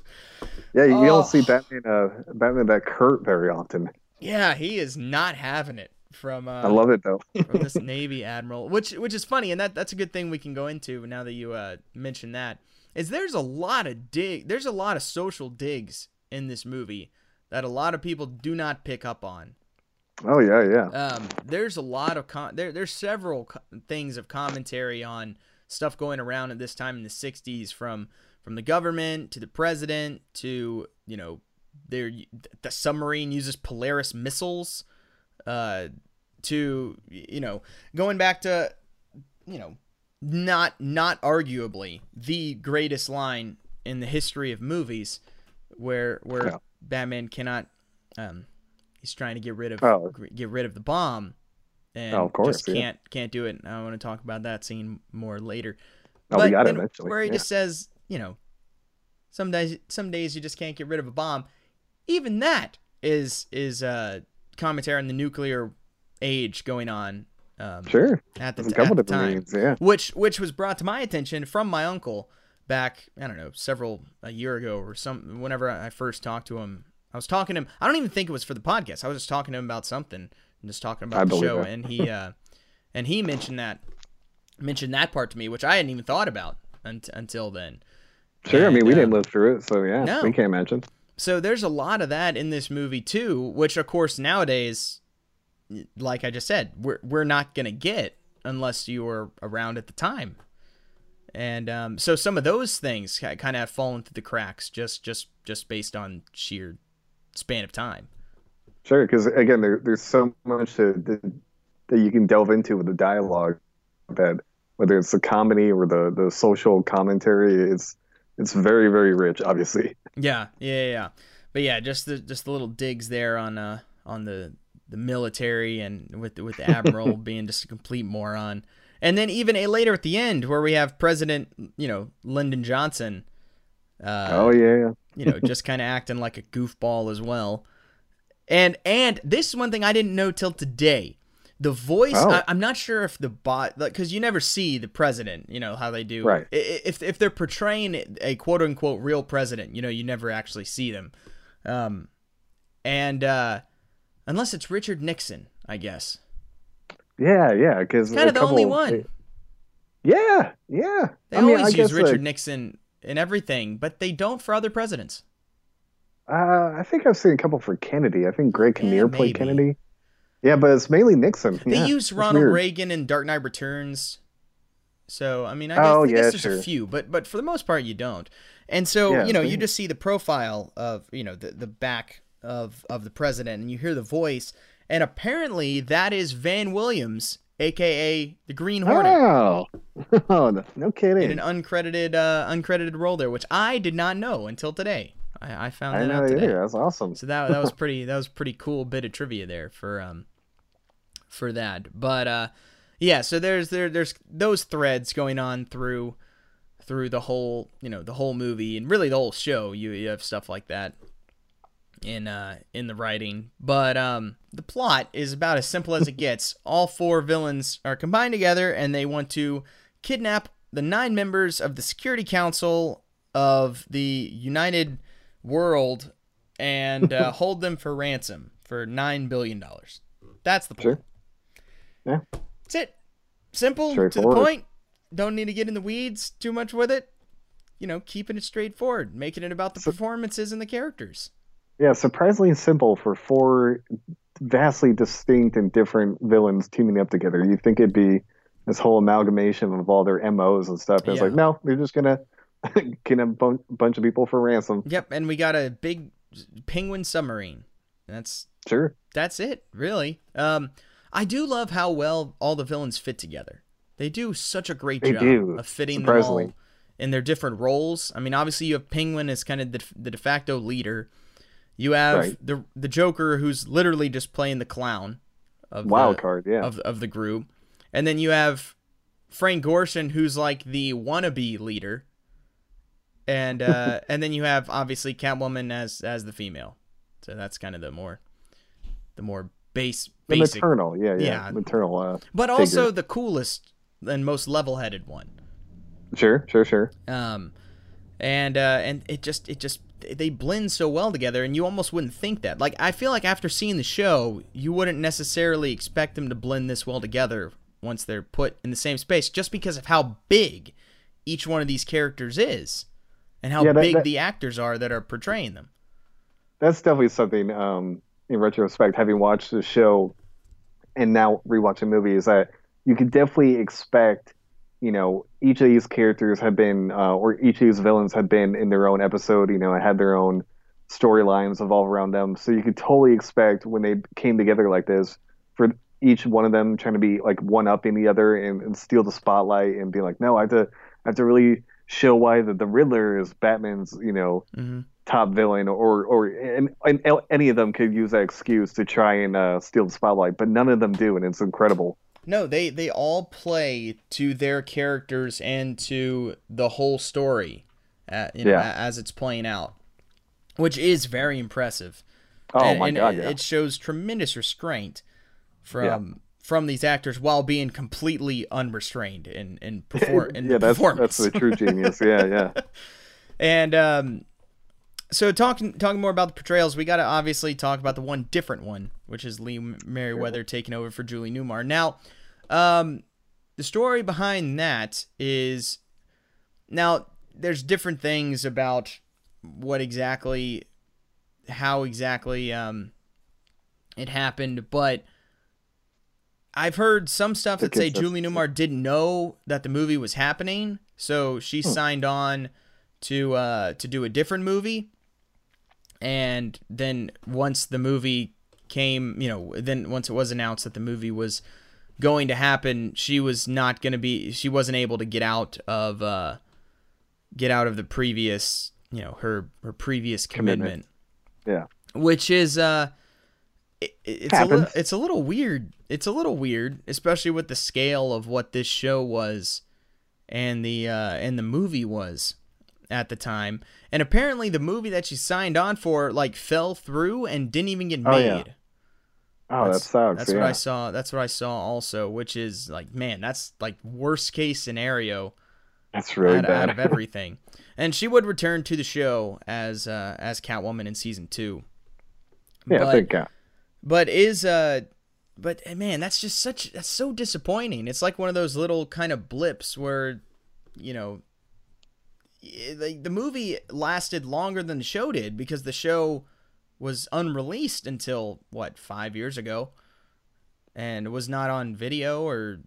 yeah, you Oh. don't see Batman, uh, Batman that curt very often. Yeah, he is not having it from uh, I love it though. from this Navy admiral, which which is funny, and that that's a good thing we can go into now that you uh, mentioned that. Is there's a lot of dig, there's a lot of social digs in this movie that a lot of people do not pick up on. oh yeah, yeah. um, there's a lot of con- there. There's several co- things of commentary on stuff going around at this time in the '60s, from from the government to the president to you know, there the submarine uses Polaris missiles, uh, to you know, going back to you know, not not arguably the greatest line in the history of movies, where where Yeah. Batman cannot um he's trying to get rid of Oh. get rid of the bomb and Oh, of course, just can't can't do it. I want to talk about that scene more later. Oh, we got it eventually, Where he yeah. just says, you know, some days some days you just can't get rid of a bomb. Even that is is uh commentary on the nuclear age going on um, Sure. at the, couple at the time, yeah. which which was brought to my attention from my uncle back I don't know several a year ago or some whenever I first talked to him. I was talking to him. I don't even think it was for the podcast. I was just talking to him about something and just talking about I the show, and he uh, and he mentioned that mentioned that part to me, which I hadn't even thought about unt- until then. Sure. I mean, we um, didn't live through it, so yeah, no. we can't imagine. So there's a lot of that in this movie too, which of course nowadays, like I just said, we're we're not gonna get unless you were around at the time. And um, so some of those things kind of have fallen through the cracks just just just based on sheer span of time. Sure, because again, there, there's so much to, that that you can delve into with the dialogue that whether it's the comedy or the, the social commentary, it's it's very very rich. Obviously, Yeah, yeah, yeah, yeah. But yeah, just the just the little digs there on uh on the the military and with with the admiral being just a complete moron. And then even a later at the end where we have President, you know, Lyndon Johnson uh oh yeah, you know, just kind of acting like a goofball as well. And and this is one thing I didn't know till today. The voice, Oh. I, I'm not sure if the bot, because you never see the president, you know, how they do. Right. If, if they're portraying a quote unquote real president, you know, you never actually see them. Um, and uh, unless it's Richard Nixon, I guess. Yeah, yeah, because Kind of the only one. Yeah, yeah. They I mean, always I use Richard uh, Nixon in everything, but they don't for other presidents. Uh, I think I've seen a couple for Kennedy. I think Greg Yeah, Kinnear played. Kennedy. Yeah, but it's mainly Nixon. They Yeah, use Ronald weird. Reagan in Dark Knight Returns. So I mean, I guess, Oh, I guess yeah, there's sure. a few, but but for the most part, you don't. And so Yeah, you know, you just see the profile of you know the the back of of the president, and you hear the voice, and apparently that is Van Williams, aka the Green Hornet. Oh, oh no, kidding. In an uncredited uh, uncredited role there, which I did not know until today. I, I found that out today. either. That's awesome. So that that was pretty that was pretty cool bit of trivia there for um for that. But uh yeah, so there's there there's those threads going on through through the whole you know the whole movie and really the whole show. You you have stuff like that in uh in the writing. But um the plot is about as simple as it gets. All four villains are combined together and they want to kidnap the nine members of the Security Council of the United World and uh, hold them for ransom for nine billion dollars. That's the point. Sure. Yeah. That's it. Simple to the point. Don't need to get in the weeds too much with it. You know, keeping it straightforward, making it about the performances and the characters. Yeah, surprisingly simple for four vastly distinct and different villains teaming up together. You'd think it'd be this whole amalgamation of all their MOs and stuff. And It's like, no, they're just gonna get a bun- bunch of people for ransom. Yep, and we got a big penguin submarine. That's Sure. that's it, really. Um, I do love how well all the villains fit together. They do such a great They job do, of fitting them all in their different roles. I mean, obviously you have Penguin as kind of the, the de facto leader. You have Right. the the Joker who's literally just playing the clown of Wild the, card, yeah. of of the group, and then you have Frank Gorshin who's like the wannabe leader, and uh, and then you have obviously Catwoman as as the female. So that's kind of the more the more base The maternal, yeah, yeah, Yeah. maternal. Uh, but also figure. the coolest and most level-headed one. sure, sure, sure. Um, and uh, and it just it just they blend so well together, and you almost wouldn't think that. Like I feel like after seeing the show, you wouldn't necessarily expect them to blend this well together once they're put in the same space, just because of how big each one of these characters is, and how Yeah, that- big that- the actors are that are portraying them. That's definitely something. Um, in retrospect, having watched the show and now rewatching movies, that you could definitely expect. You know, each of these characters have been, uh, or each of these villains have been in their own episode. You know, had their own storylines evolve around them. So you could totally expect when they came together like this, for each one of them trying to be like one up in the other and, and steal the spotlight and be like, no, I have to, I have to really show why the, the Riddler is Batman's, you know, Mm-hmm. top villain, or or and, and any of them could use that excuse to try and uh, steal the spotlight, but none of them do, and it's incredible. No, they they all play to their characters and to the whole story, uh, you know, Yeah. as it's playing out, which is very impressive. Oh and, my and God, It, yeah. it shows tremendous restraint from from these actors while being completely unrestrained in in, perfor- in yeah, that's performance. that's the true genius. Yeah, yeah. And um, so talking talking more about the portrayals, we got to obviously talk about the one different one, which is Lee Meriwether taking over for Julie Newmar. Now, um, the story behind that is now there's different things about what exactly, how exactly um, it happened, but. I've heard some stuff that say. Julie Newmar didn't know that the movie was happening, so she Hmm. signed on to uh, to do a different movie, and then once the movie came, you know, then once it was announced that the movie was going to happen, she was not going to be, she wasn't able to get out of uh, get out of the previous, you know, her her previous commitment, Commitment. Yeah. which is uh, it, it's a little, it's a little weird. It's a little weird, especially with the scale of what this show was, and the uh, and the movie was at the time. And apparently, the movie that she signed on for like fell through and didn't even get Oh, made. yeah. Oh, that That's- sucks. That's yeah. what I saw. That's what I saw also, which is like, man, that's like worst case scenario That's really out, bad. out of everything. and she would return to the show as uh, as Catwoman in season two. yeah, but, I think. Uh, but is uh but eh, man that's just such that's so disappointing it's like one of those little kind of blips where you know the, the movie lasted longer than the show did because the show was unreleased until what five years ago and was not on video or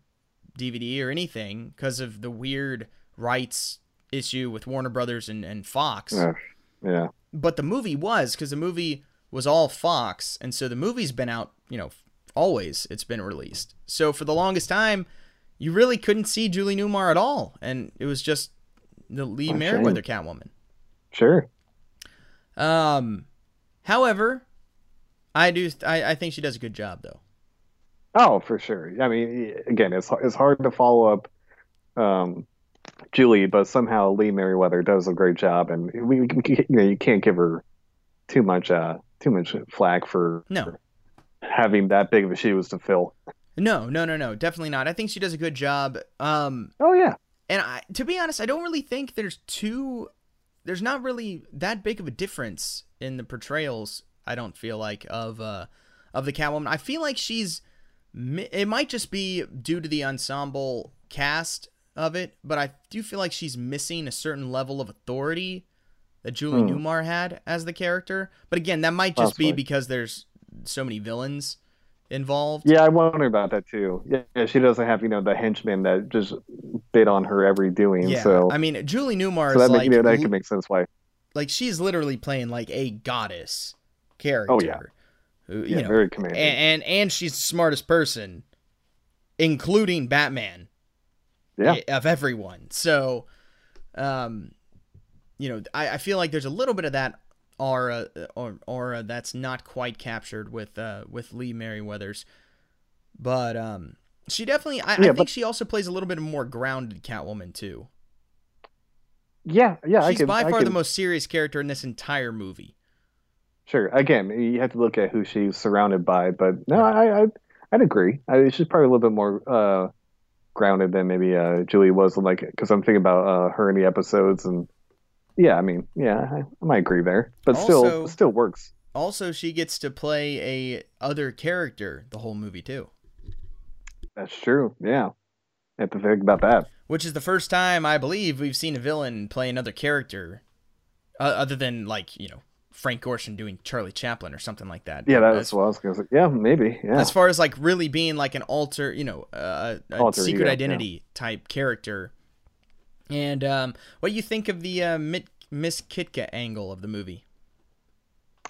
dvd or anything because of the weird rights issue with warner brothers and, and fox uh, yeah. but the movie was because the movie was all Fox, and so the movie's been out, you know, always it's been released. So for the longest time, you really couldn't see Julie Newmar at all, and it was just the Lee Oh, Meriwether Catwoman. Sure. Um, however, I do I, I think she does a good job though. Oh, for sure. I mean, again, it's it's hard to follow up um, Julie, but somehow Lee Meriwether does a great job, and we, we you know you can't give her too much uh too much flack for No. having that big of a shoes to fill. No, no, no, no, definitely not. I think she does a good job. Um, Oh yeah, and I, to be honest, I don't really think there's two. There's not really that big of a difference in the portrayals. I don't feel like of uh of the Catwoman. I feel like she's. It might just be due to the ensemble cast of it, but I do feel like she's missing a certain level of authority that Julie Hmm. Newmar had as the character. But again, that might just be because there's so many villains involved. yeah. I wonder about that too. Yeah, she doesn't have you know the henchmen that just bid on her every doing. Yeah, so I mean, Julie Newmar so is that make, like you know, that could make sense why. like she's literally playing like a goddess character. Oh, yeah. Who, you Yeah, know, very commanding. And, and and she's the smartest person, including Batman. Yeah. Of everyone. So, um, you know, I, I feel like there's a little bit of that aura or aura that's not quite captured with uh with Lee Meriwether's, but um. She definitely. I, I think but- she also plays a little bit of more grounded Catwoman too. Yeah, yeah. I She's could, by far could, the most serious character in this entire movie. Sure. Again, you have to look at who she's surrounded by, but no, I, I I'd agree. I, she's probably a little bit more uh, grounded than maybe uh, Julie was. Like, because I'm thinking about uh, her in the episodes, and yeah, I mean, yeah, I, I might agree there, but Also- still, still works. Also, she gets to play a other character the whole movie too, That's true. Yeah, have to think about that. which is the first time I believe we've seen a villain play another character, uh, other than like you know Frank Gorshin doing Charlie Chaplin or something like that. Yeah, that's as, what I was gonna say. Yeah, maybe. Yeah. as far as like really being like an alter, you know, uh, a Alter secret ego, yeah. identity type character. And um, what do you think of the uh, Miss Kitka angle of the movie?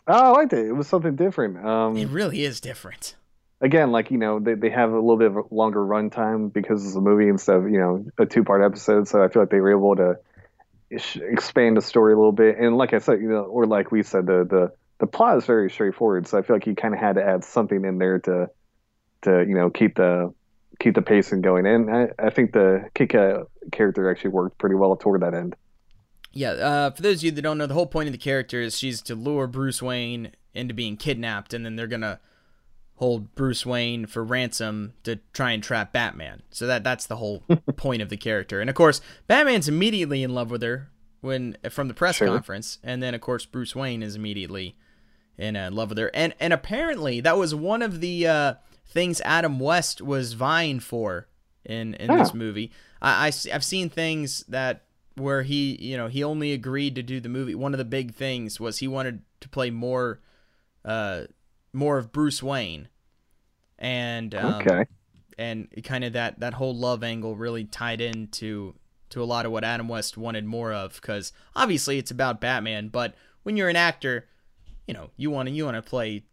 Oh, I liked it. It was something different. Um, It really is different. again, like you know, they, they have a little bit of a longer runtime because it's a movie instead of you know a two part episode. So I feel like they were able to expand the story a little bit. And like I said, you know, or like we said, the the the plot is very straightforward. So I feel like you kind of had to add something in there to to you know keep the keep the pacing going. And I, I think the Kitka character actually worked pretty well toward that end. Yeah, uh, for those of you that don't know, the whole point of the character is she's to lure Bruce Wayne into being kidnapped, and then they're gonna hold Bruce Wayne for ransom to try and trap Batman. So that that's the whole point of the character. And of course, Batman's immediately in love with her when from the press Sure. conference, and then of course Bruce Wayne is immediately in uh, love with her. And and apparently that was one of the uh, things Adam West was vying for in in this Ah. movie. I, I have seen things that where he you know he only agreed to do the movie. One of the big things was he wanted to play more uh more of Bruce Wayne, and um, Okay. and kind of that that whole love angle really tied into to a lot of what Adam West wanted more of because obviously it's about Batman, but when you're an actor, you know you want to you want to play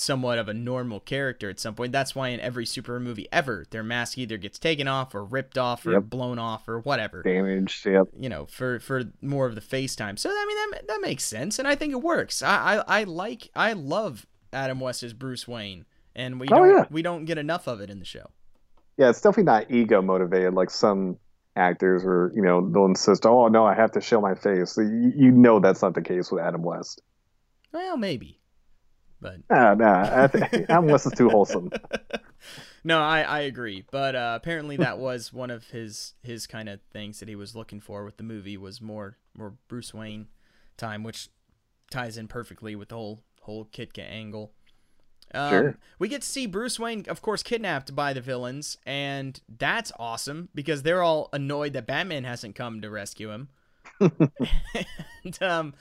somewhat of a normal character at some point. That's why in every superhero movie ever, their mask either gets taken off or ripped off or Yep. blown off or whatever. Damaged. Yep. You know, for for more of the face time. So I mean that that makes sense, and I think it works. I I, I like I love Adam West as Bruce Wayne, and we Oh, don't yeah. we don't get enough of it in the show. Yeah, it's definitely not ego motivated like some actors where you know they'll insist, "Oh no, I have to show my face." You, you know that's not the case with Adam West. Well, maybe, but Nah, nah. I think West is too wholesome. no, I, I agree. But uh, apparently that was one of his his kind of things that he was looking for with the movie was more more Bruce Wayne time, which ties in perfectly with the whole whole Kitka angle. Um, Sure. We get to see Bruce Wayne, of course, kidnapped by the villains, and that's awesome because they're all annoyed that Batman hasn't come to rescue him. and um,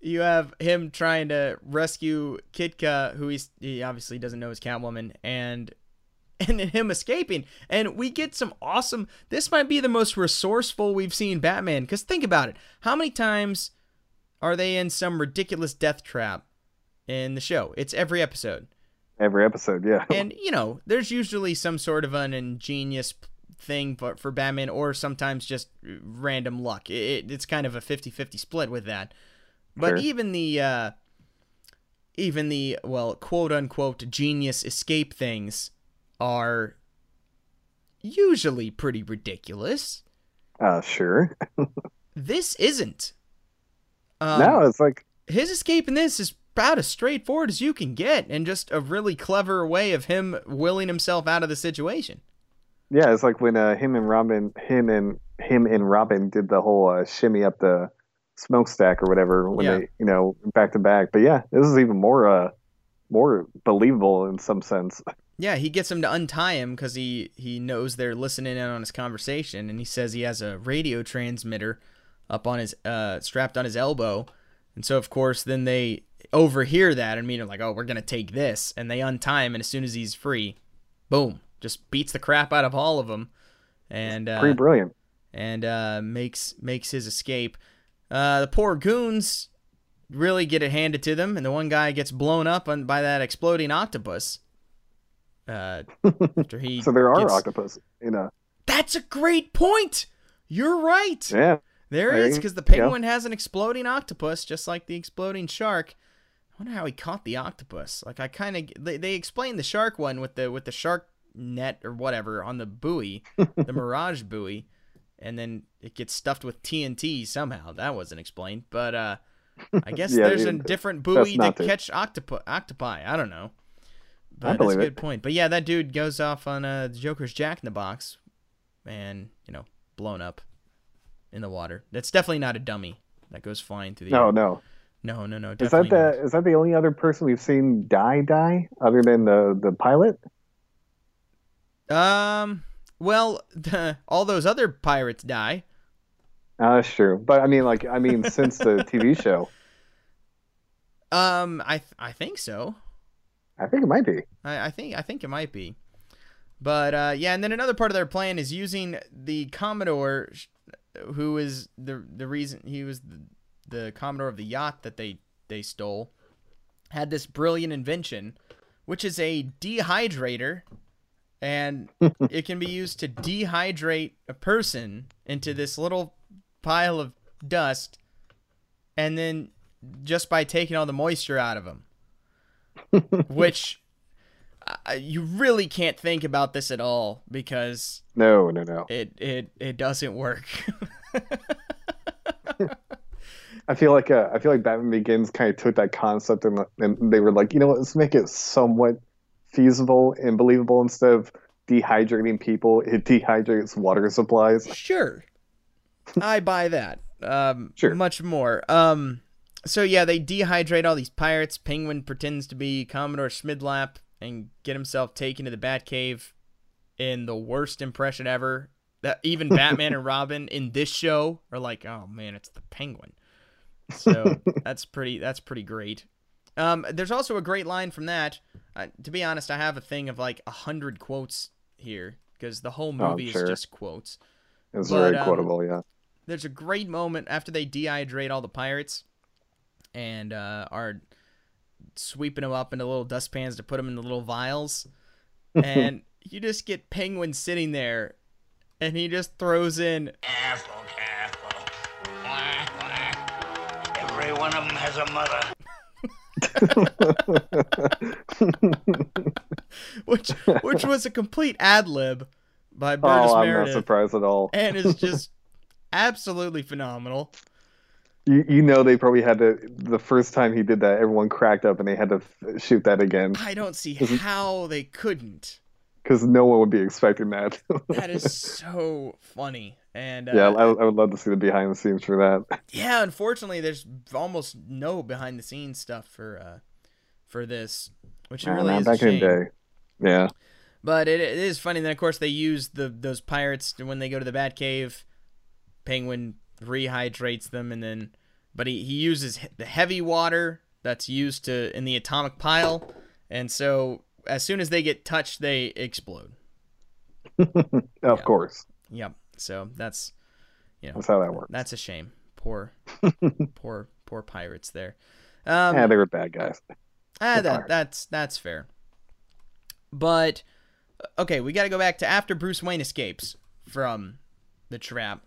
you have him trying to rescue Kitka, who he's, he obviously doesn't know is Catwoman, and and then him escaping. And we get some awesome. This might be the most resourceful we've seen Batman. Because think about it: how many times are they in some ridiculous death trap in the show? It's every episode. every episode. Yeah, and you know, there's usually some sort of an ingenious thing for, for Batman, or sometimes just random luck. It, it's kind of a 50-50 split with that. But Sure. even the uh, even the well, quote unquote genius escape things are usually pretty ridiculous. uh, sure. This isn't. Um, no, it's like his escape in this is about as straightforward as you can get, and just a really clever way of him willing himself out of the situation. yeah, it's like when uh, him and Robin, him and him and Robin did the whole uh, shimmy up the smokestack or whatever when Yeah. they, you know, back to back. But yeah, this is even more uh more believable in some sense. Yeah, he gets him to untie him because he he knows they're listening in on his conversation, and he says he has a radio transmitter up on his uh strapped on his elbow, and so of course then they overhear that and mean like, oh, we're gonna take this, and they untie him, and as soon as he's free, boom, just beats the crap out of all of them, and uh, Pretty brilliant. and uh, makes makes his escape. Uh, the poor goons really get it handed to them, and the one guy gets blown up on, by that exploding octopus. Uh, after he So there are gets- octopus, you know. That's a great point. You're right. Yeah. There There is because the penguin has an exploding octopus, just like the exploding shark. I wonder how he caught the octopus. Like I kind of they, they explained the shark one with the with the shark net or whatever on the buoy, the mirage buoy, and then it gets stuffed with TNT somehow. That wasn't explained, but uh, I guess Yeah, there's a different buoy to not catch octopi. Octopi. I don't know. But I that's a good it. point. But yeah, that dude goes off on uh, the Joker's Jack in the Box, and you know, blown up in the water. That's definitely not a dummy that goes flying through the No, air. no. no, no, no. Is that the is that the only other person we've seen die die other than the the pilot? Um. Well, the, all those other pirates die. Uh, that's true. But I mean, like, I mean, since the TV show, Um, I th- I think so. I think it might be. I, I think I think it might be. But uh, yeah, and then another part of their plan is using the Commodore, who is the the reason he was the, the Commodore of the yacht that they they stole, had this brilliant invention, which is a dehydrator, and it can be used to dehydrate a person into this little pile of dust, and then just by taking all the moisture out of them which uh, you really can't think about this at all because No, no, no. it it it doesn't work. I feel like uh, I feel like Batman Begins kind of took that concept and, and they were like, you know what, let's make it somewhat feasible and believable instead of dehydrating people. It dehydrates water supplies. sure, I buy that. Um, Sure. much more. Um, so yeah, they dehydrate all these pirates. Penguin pretends to be Commodore Schmidlapp and get himself taken to the Batcave in the worst impression ever. That even Batman and Robin in this show are like, oh man, it's the Penguin. So that's pretty. That's pretty great. Um, there's also a great line from that. Uh, to be honest, I have a thing of like a hundred quotes here because the whole Oh, movie sure. is just quotes. It's But, very um, quotable, yeah. There's a great moment after they dehydrate all the pirates and uh, are sweeping them up into little dustpans to put them in the little vials, and you just get Penguin sitting there, and he just throws in Careful, careful. Quack, quack. Every one of them has a mother. which which was a complete ad lib by Burgess oh, I'm not Meredith, surprised at all. and is just absolutely phenomenal. You, you know they probably had to the first time he did that, everyone cracked up and they had to shoot that again I don't see how they couldn't. because no one would be expecting that. That is so funny, and uh, yeah, I, I would love to see the behind the scenes for that. yeah. Unfortunately, there's almost no behind the scenes stuff for uh for this, which Yeah, really is a back in the day. Yeah. But it, it is funny. Then of course they use the those pirates when they go to the Batcave. Penguin rehydrates them, and then but he, he uses the heavy water that's used to in the atomic pile, and so as soon as they get touched, they explode. of course. Yep. So that's you know That's how that works. that's a shame. Poor poor poor pirates there. Um, yeah, they were bad guys. ah, that that's that's fair. But okay, we got to go back to after Bruce Wayne escapes from the trap.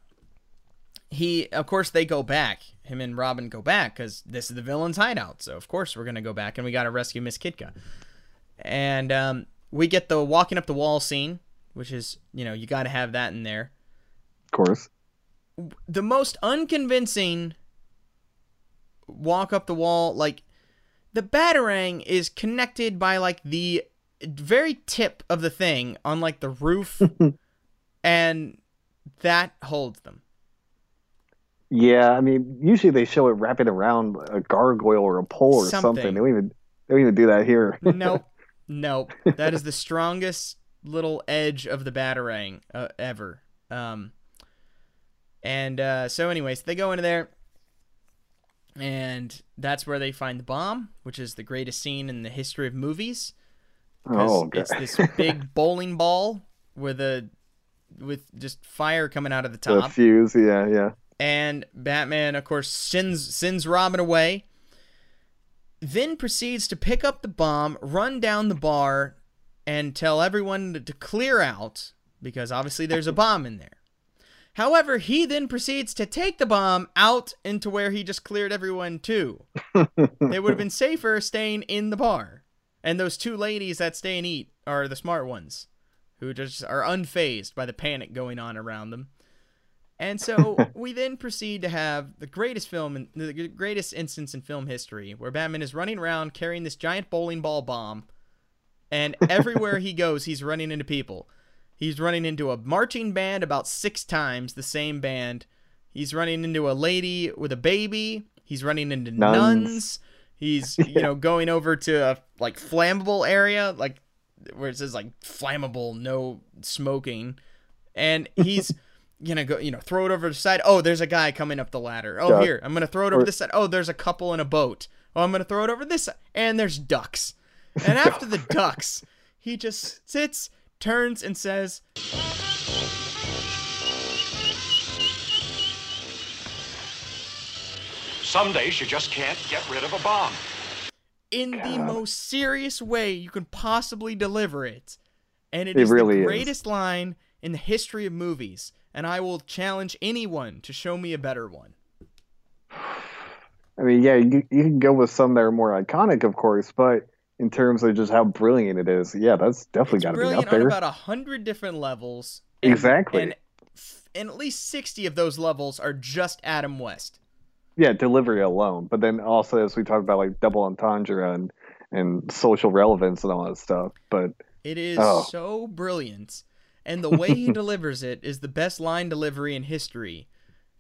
He, of course, they go back. Him and Robin go back because this is the villain's hideout. So of course we're gonna go back and we got to rescue Miss Kitka. And um, we get the walking up the wall scene, which is you know you got to have that in there. Of course. The most unconvincing walk up the wall, like the batarang is connected by like the very tip of the thing on like the roof, and that holds them. Yeah, I mean, usually they show it wrapping around a gargoyle or a pole or something. Something. They don't even they don't even do that here. nope, nope. That is the strongest little edge of the batarang uh, ever. Um, and uh, so, anyways, they go into there, and that's where they find the bomb, which is the greatest scene in the history of movies. Oh, God. it's this big bowling ball with a with just fire coming out of the top. the fuse, yeah, yeah. and Batman, of course, sends sends Robin away. Then proceeds to pick up the bomb, run down the bar, and tell everyone to, to clear out because obviously there's a bomb in there. However, he then proceeds to take the bomb out into where he just cleared everyone to. they would have been safer staying in the bar. And those two ladies that stay and eat are the smart ones who just are unfazed by the panic going on around them. And so we then proceed to have the greatest film, in, the greatest instance in film history, where Batman is running around carrying this giant bowling ball bomb, and everywhere he goes, he's running into people. He's running into a marching band about six times, the same band. He's running into a lady with a baby. He's running into nuns. Nuns. He's you know going over to a like flammable area, like where it says like flammable, no smoking, and he's gonna go, you know, throw it over the side. Oh, there's a guy coming up the ladder. Oh, Yeah. here, I'm gonna throw it over Or- this side. Oh, there's a couple in a boat. Oh, I'm gonna throw it over this side, and there's ducks. And after the ducks, he just sits, turns, and says, Some days you just can't get rid of a bomb. in the most serious way you can possibly deliver it. And It it is really the is. greatest line in the history of movies. And I will challenge anyone to show me a better one. I mean, yeah, you, you can go with some that are more iconic, of course, but in terms of just how brilliant it is, yeah, that's definitely got to be up on there. about a hundred different levels. and- Exactly. And, and at least sixty of those levels are just Adam West. yeah, delivery alone, but then also as we talked about like double entendre and and social relevance and all that stuff. But It is Oh. so brilliant. And the way he delivers it is the best line delivery in history.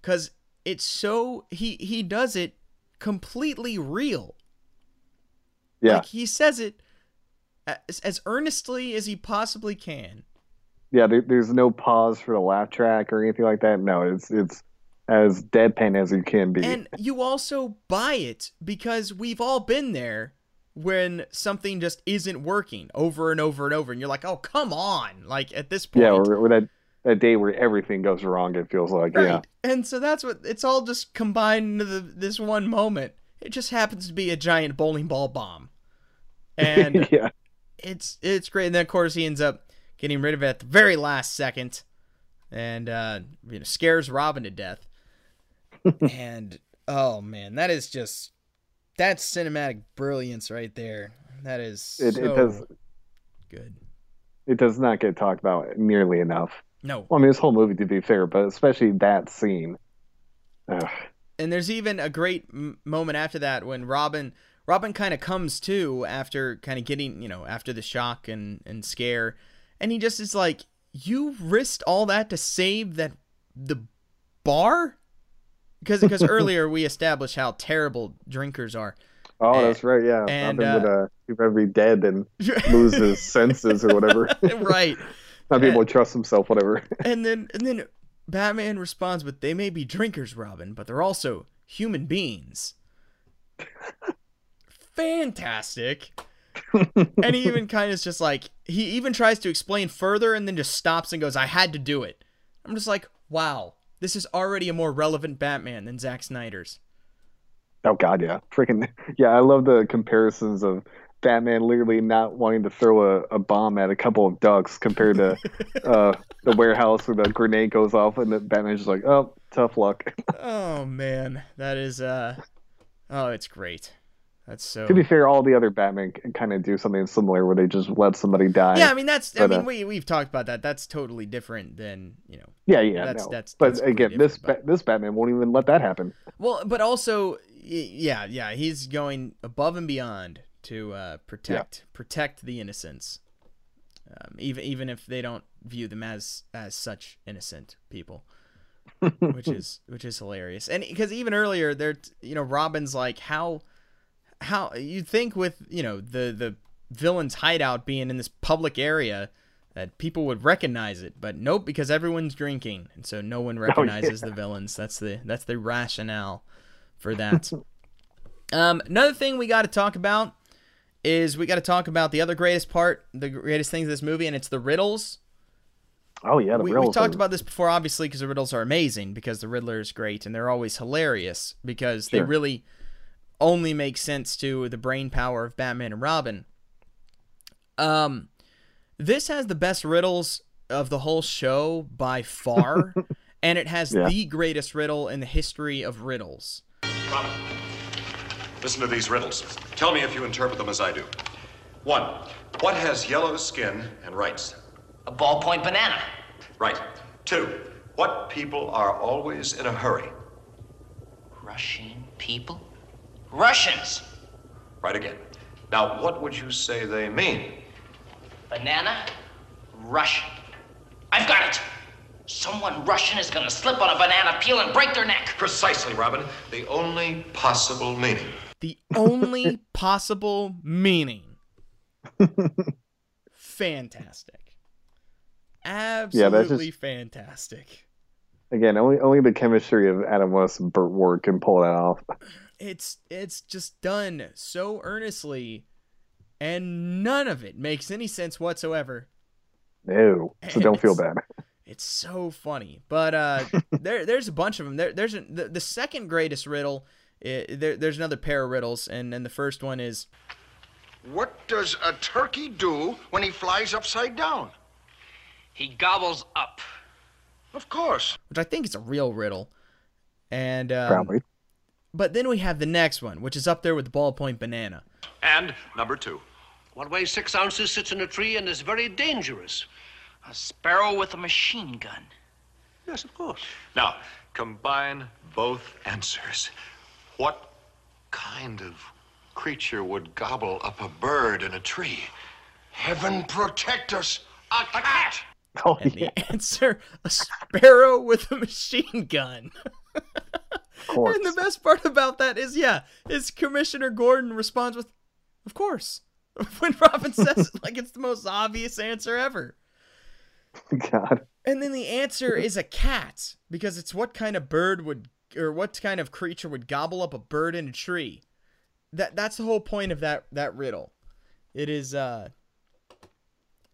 Cause it's so he he does it completely real. Yeah, Like he says it as, as earnestly as he possibly can. yeah, there, there's no pause for the laugh track or anything like that. No, it's it's as deadpan as you can be. And you also buy it because we've all been there when something just isn't working over and over and over and you're like, "Oh, come on." Like at this point. yeah, or, or that that day where everything goes wrong. It feels like Right. yeah. And so that's what it's all just combined into the, this one moment. It just happens to be a giant bowling ball bomb. And yeah, it's it's great. And then of course he ends up getting rid of it at the very last second and uh you know scares Robin to death. and oh man, that is just that's cinematic brilliance right there. That is it, so it does good. it does not get talked about nearly enough. No. Well, I mean, this whole movie, to be fair, but especially that scene. Ugh. and there's even a great m- moment after that when Robin Robin kind of comes to after kind of getting you know after the shock and and scare, and he just is like, "You risked all that to save that the bar." Because because earlier we established how terrible drinkers are. Oh, And- that's right. Yeah, and, Robin would uh, uh, he'd better be dead and lose his senses or whatever. right. Not be able to trust himself, whatever. And then and then Batman responds with, "They may be drinkers, Robin, but they're also human beings." Fantastic. and he even kind of is just like he even tries to explain further and then just stops and goes, "I had to do it." I'm just like, "Wow, this is already a more relevant Batman than Zack Snyder's." Oh God, yeah, freaking yeah. I love the comparisons of Batman literally not wanting to throw a, a bomb at a couple of ducks compared to uh, the warehouse where the grenade goes off and the Batman's just like, oh, tough luck. oh man, that is uh, oh, it's great. That's so. to be fair, all the other Batman kind of do something similar where they just let somebody die. Yeah, I mean that's. I mean uh, we we've talked about that. That's totally different than you know. Yeah, yeah, That's no. that's. but that's again, this ba- this Batman won't even let that happen. Well, but also, yeah, yeah, he's going above and beyond to uh, protect protect the innocents, um, even even if they don't view them as as such innocent people, which is which is hilarious. And because even earlier, there, you know, Robin's like, how how you'd think with you know the the villain's hideout being in this public area. That people would recognize it, but nope, because everyone's drinking, and so no one recognizes the villains. That's the that's the rationale for that. um, another thing we got to talk about is we got to talk about the other greatest part, the greatest things of this movie, and it's the riddles. Oh yeah, the we, we talked are- about this before, obviously, because the riddles are amazing. Because the Riddler is great, and they're always hilarious because they really only makes sense to the brain power of Batman and Robin. Um, this has the best riddles of the whole show by far, and it has Yeah. the greatest riddle in the history of riddles. Robin, listen to these riddles. Tell me if you interpret them as I do. One, what has yellow skin and writes? A ballpoint banana. Right. Two, what people are always in a hurry? Russian people? Russians. Right again. Now, what would you say they mean? Banana? Russian. I've got it. Someone Russian is gonna slip on a banana peel and break their neck. Precisely, Robin. The only possible meaning. The only possible meaning. Fantastic. Absolutely fantastic. Again, only only the chemistry of Adam West and Burt Ward can pull that off. It's it's just done so earnestly and none of it makes any sense whatsoever. No, so don't feel bad. It's so funny. But uh there there's a bunch of them. There there's a, the, the second greatest riddle i there, there's another pair of riddles and then the first one is What does a turkey do when he flies upside down? He gobbles up. Of course. which I think is a real riddle. And um, Probably. But then we have the next one, which is up there with the ballpoint banana. And number two. What weighs six ounces sits in a tree and is very dangerous. A sparrow with a machine gun. Yes, of course. Now, combine both answers. What kind of creature would gobble up a bird in a tree? Heaven protect us. A cat. Oh, and the answer a sparrow with a machine gun. course. and the best part about that is, yeah, is Commissioner Gordon responds with, "Of course." When Robin says it like it's the most obvious answer ever. God. And then the answer is a cat because it's what kind of bird would or what kind of creature would gobble up a bird in a tree. That that's the whole point of that that riddle. It is uh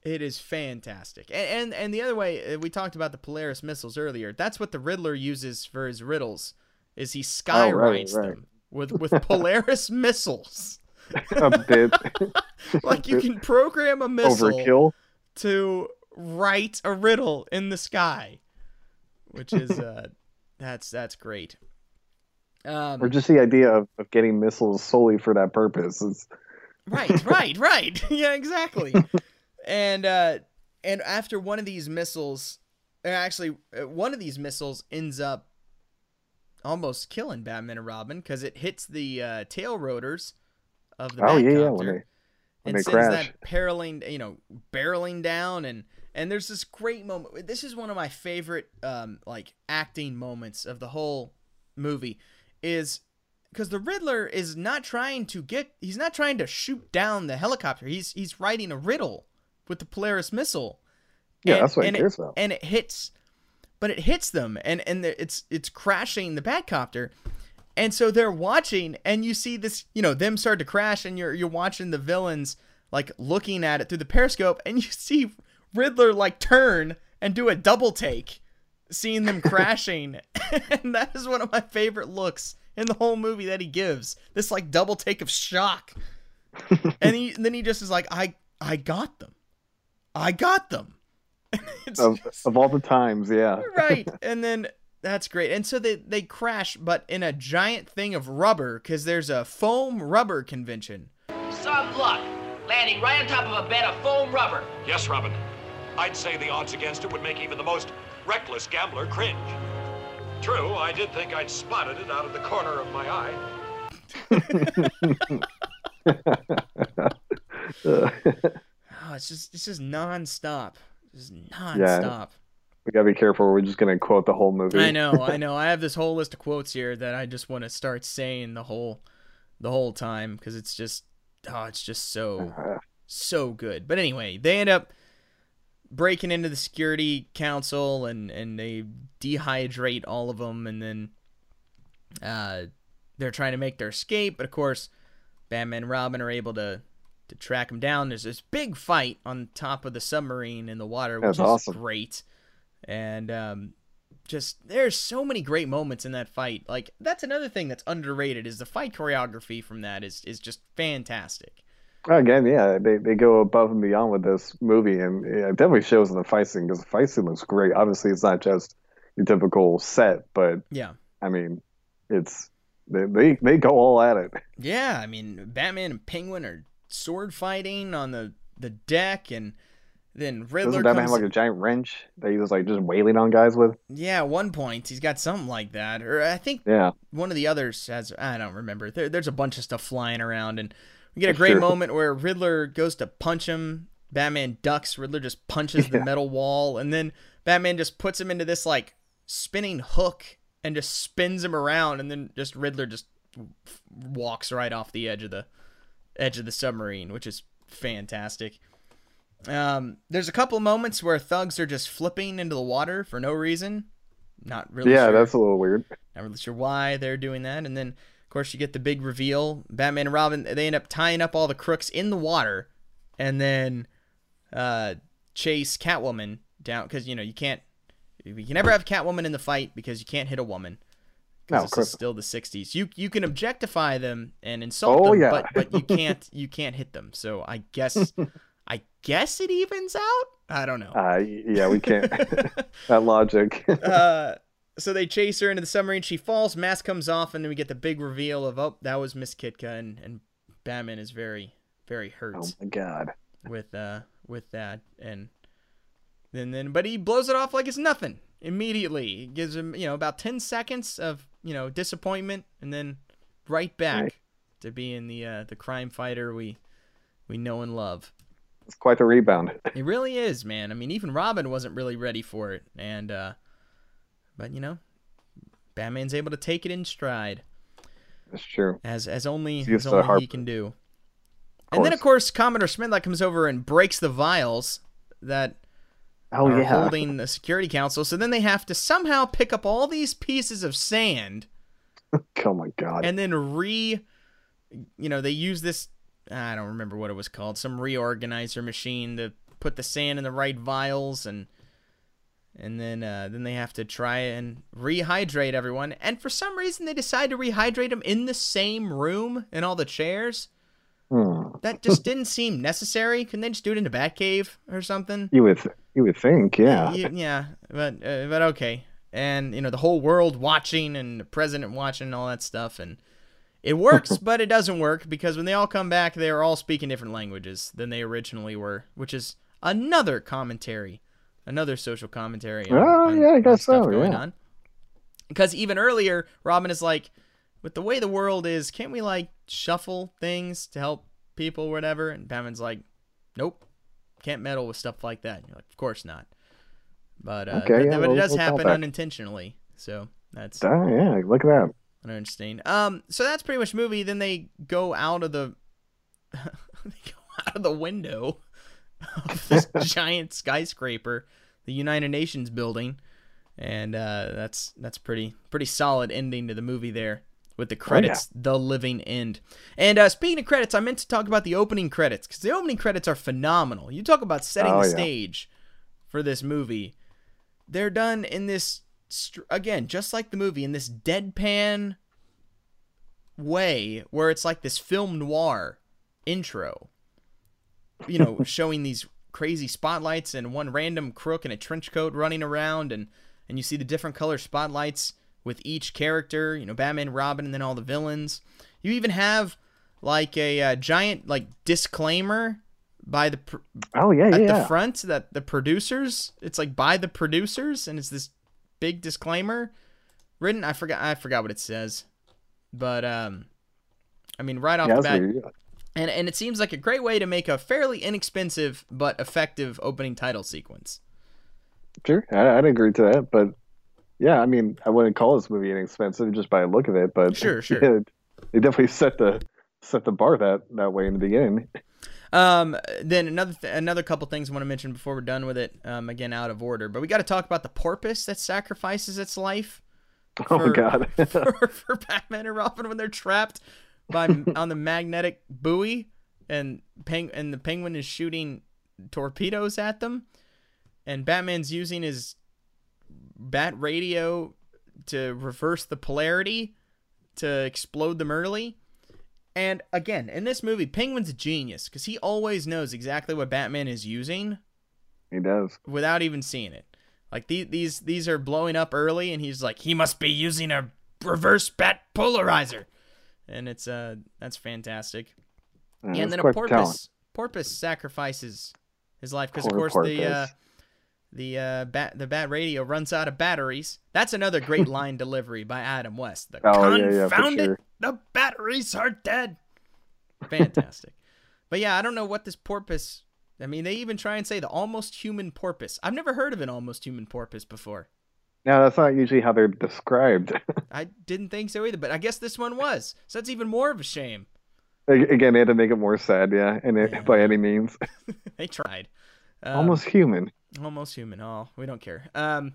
it is fantastic. And and, and the other way uh, we talked about the Polaris missiles earlier. That's what the Riddler uses for his riddles is he Oh, right, skywrites right. them with with Polaris missiles. A bit like you can program a missile overkill. to write a riddle in the sky, which is uh, that's that's great. Um, Or just the idea of, of getting missiles solely for that purpose. Is, right, right, right. yeah, exactly. and uh, and after one of these missiles, actually, uh, one of these missiles ends up almost killing Batman and Robin because it hits the uh, tail rotors of the oh yeah, yeah. When they when and they sends crash. that barreling, you know, barreling down, and and there's this great moment. This is one of my favorite, um, like acting moments of the whole movie, is because the Riddler is not trying to get, he's not trying to shoot down the helicopter. He's he's writing a riddle with the Polaris missile. Yeah, that's what he and cares it, about. And it hits, but it hits them, and and it's it's crashing the Batcopter. And so they're watching, and you see this, you know, them start to crash, and you're you're watching the villains like looking at it through the periscope, and you see Riddler like turn and do a double take, seeing them crashing, and that is one of my favorite looks in the whole movie that he gives. This like double take of shock and he then he just is like, I I got them, I got them. It's Of, just- of all the times, yeah. right, and then that's great. And so they they crash, but in a giant thing of rubber because there's a foam rubber convention. Some luck. Landing right on top of a bed of foam rubber. Yes, Robin. I'd say the odds against it would make even the most reckless gambler cringe. True, I did think I'd spotted it out of the corner of my eye. Oh, it's just it's just nonstop, just nonstop. we gotta be careful. We're just gonna quote the whole movie. I know, I know. I have this whole list of quotes here that I just want to start saying the whole, the whole time because it's just, oh, it's just so, so good. But anyway, they end up breaking into the security council and and they dehydrate all of them, and then, uh, they're trying to make their escape. But of course, Batman and Robin are able to to track him down. There's this big fight on top of the submarine in the water, which That's is awesome. great. And um, just there's so many great moments in that fight. Like that's another thing that's underrated is the fight choreography from that is is just fantastic. Again, yeah, they, they go above and beyond with this movie, and it definitely shows in the fight scene because the fight scene looks great. Obviously, it's not just your typical set, but Yeah. I mean, it's they they, they go all at it. Yeah, I mean Batman and Penguin are sword fighting on the the deck and then Riddler Doesn't Batman comes have like a giant wrench that he was like just wailing on guys with? Yeah, at one point he's got something like that, or I think Yeah. one of the others has. I don't remember. There, there's a bunch of stuff flying around, and we get a great Sure. moment where Riddler goes to punch him. Batman ducks. Riddler just punches the metal wall, and then Batman just puts him into this like spinning hook and just spins him around, and then just Riddler just walks right off the edge of the edge of the submarine, which is fantastic. Um, there's a couple moments where thugs are just flipping into the water for no reason. Not really. yeah, sure. that's a little weird. Not really sure why they're doing that. And then, of course, you get the big reveal. Batman and Robin, they end up tying up all the crooks in the water and then uh, chase Catwoman down. Because, you know, you can't, you can never have Catwoman in the fight because you can't hit a woman. No, Because this is still the 60s. You you can objectify them and insult Oh, them, yeah. but, but you can't you can't hit them. So I guess I guess it evens out. I don't know. Uh, yeah, we can't. that logic. uh, so they chase her into the submarine. She falls. Mask comes off, and then we get the big reveal of oh, that was Miss Kitka, and, and Batman is very, very hurt oh my god. with uh with that, and then then but he blows it off like it's nothing immediately. He gives him you know about ten seconds of you know disappointment, and then right back Right. to being the uh, the crime fighter we we know and love. It's quite the rebound. It really is, man. I mean, even Robin wasn't really ready for it, and uh, but you know, Batman's able to take it in stride, That's true. as as only as only he can do. And then, of course, Commodore Schmidlapp comes over and breaks the vials that Oh, are yeah. holding the Security Council. So then they have to somehow pick up all these pieces of sand Oh my god. and then re you know they use this i don't remember what it was called some reorganizer machine to put the sand in the right vials and and then uh, then they have to try and rehydrate everyone and for some reason they decide to rehydrate them in the same room in all the chairs Hmm. that just didn't seem necessary couldn't they just do it in the batcave or something You would you would think, yeah. Yeah, but uh, but okay. And you know the whole world watching and the president watching and all that stuff, and it works, but it doesn't work because when they all come back, they are all speaking different languages than they originally were, which is another commentary, another social commentary. on- Oh, yeah, I guess so, going yeah. on. Because even earlier, Robin is like, with the way the world is, can't we like shuffle things to help people, or whatever? And Batman's like, nope, can't meddle with stuff like that. And you're like, of course not. But uh, Okay, but, yeah, but it does we'll happen unintentionally. So that's Ah, yeah, look at that. interesting. Um, so that's pretty much movie. Then they go out of the they go out of the window of this giant skyscraper, the United Nations building, and uh, that's that's pretty pretty solid ending to the movie there with the Oh, credits, the living end. And uh, speaking of credits, I meant to talk about the opening credits because the opening credits are phenomenal. You talk about setting Oh, the yeah. stage for this movie. They're done in this again, just like the movie, in this deadpan way where it's like this film noir intro. You know, showing these crazy spotlights and one random crook in a trench coat running around and and you see the different color spotlights with each character, you know, Batman, Robin, and then all the villains. You even have like a, uh giant like disclaimer by the pr- Oh yeah, at yeah. the front that the producers it's like by the producers and it's this big disclaimer written I forgot I forgot what it says but um I mean right off Yeah, the bat weird. and and it seems like a great way to make a fairly inexpensive but effective opening title sequence Sure, I, I'd agree to that. But yeah, I mean, I wouldn't call this movie inexpensive just by the look of it. But Sure, sure. yeah, they definitely set the set the bar that that way in the beginning. Um, then another th- another couple things I want to mention before we're done with it. Um, again out of order, but we got to talk about the porpoise that sacrifices its life. Oh God. for, for Batman and Robin when they're trapped by on the magnetic buoy, and peng- and the penguin is shooting torpedoes at them, and Batman's using his bat radio to reverse the polarity to explode them early. And again, in this movie, Penguin's a genius because he always knows exactly what Batman is using he does. without even seeing it. Like these these these are blowing up early, and he's like, he must be using a reverse bat polarizer, and it's uh that's fantastic. Yeah, and then a the talent. porpoise porpoise sacrifices his life because of course the uh, porpoise. The uh, bat the bat radio runs out of batteries. That's another great line delivery by Adam West. The Oh, yeah, yeah, for sure. the batteries are dead. Fantastic. but yeah, I don't know what this porpoise. I mean, they even try and say the almost human porpoise. I've never heard of an almost human porpoise before. No, that's not usually how they're described. I didn't think so either, but I guess this one was. So that's even more of a shame. Again, they had to make it more sad, yeah, and it, by any means, they tried. Um, almost human. Almost human. Oh, we don't care. Um,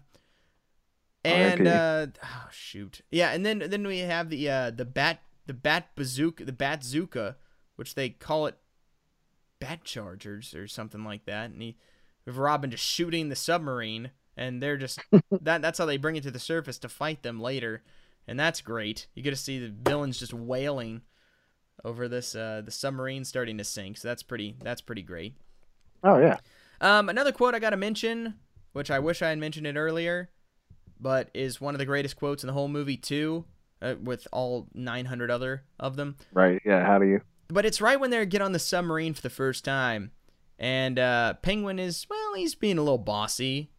and uh, oh shoot, yeah, and then then we have the uh the bat the bat bazooka the bat bazooka, which they call it bat chargers or something like that, and he with Robin just shooting the submarine, and they're just that that's how they bring it to the surface to fight them later, and that's great. You get to see the villains just wailing over this uh the submarine starting to sink, so that's pretty that's pretty great. Oh yeah. Um, another quote I got to mention, which I wish I had mentioned it earlier, but is one of the greatest quotes in the whole movie too, uh, with all 900 other of them. Right. Yeah. How do you? But it's right when they get on the submarine for the first time, and uh, Penguin is well, he's being a little bossy.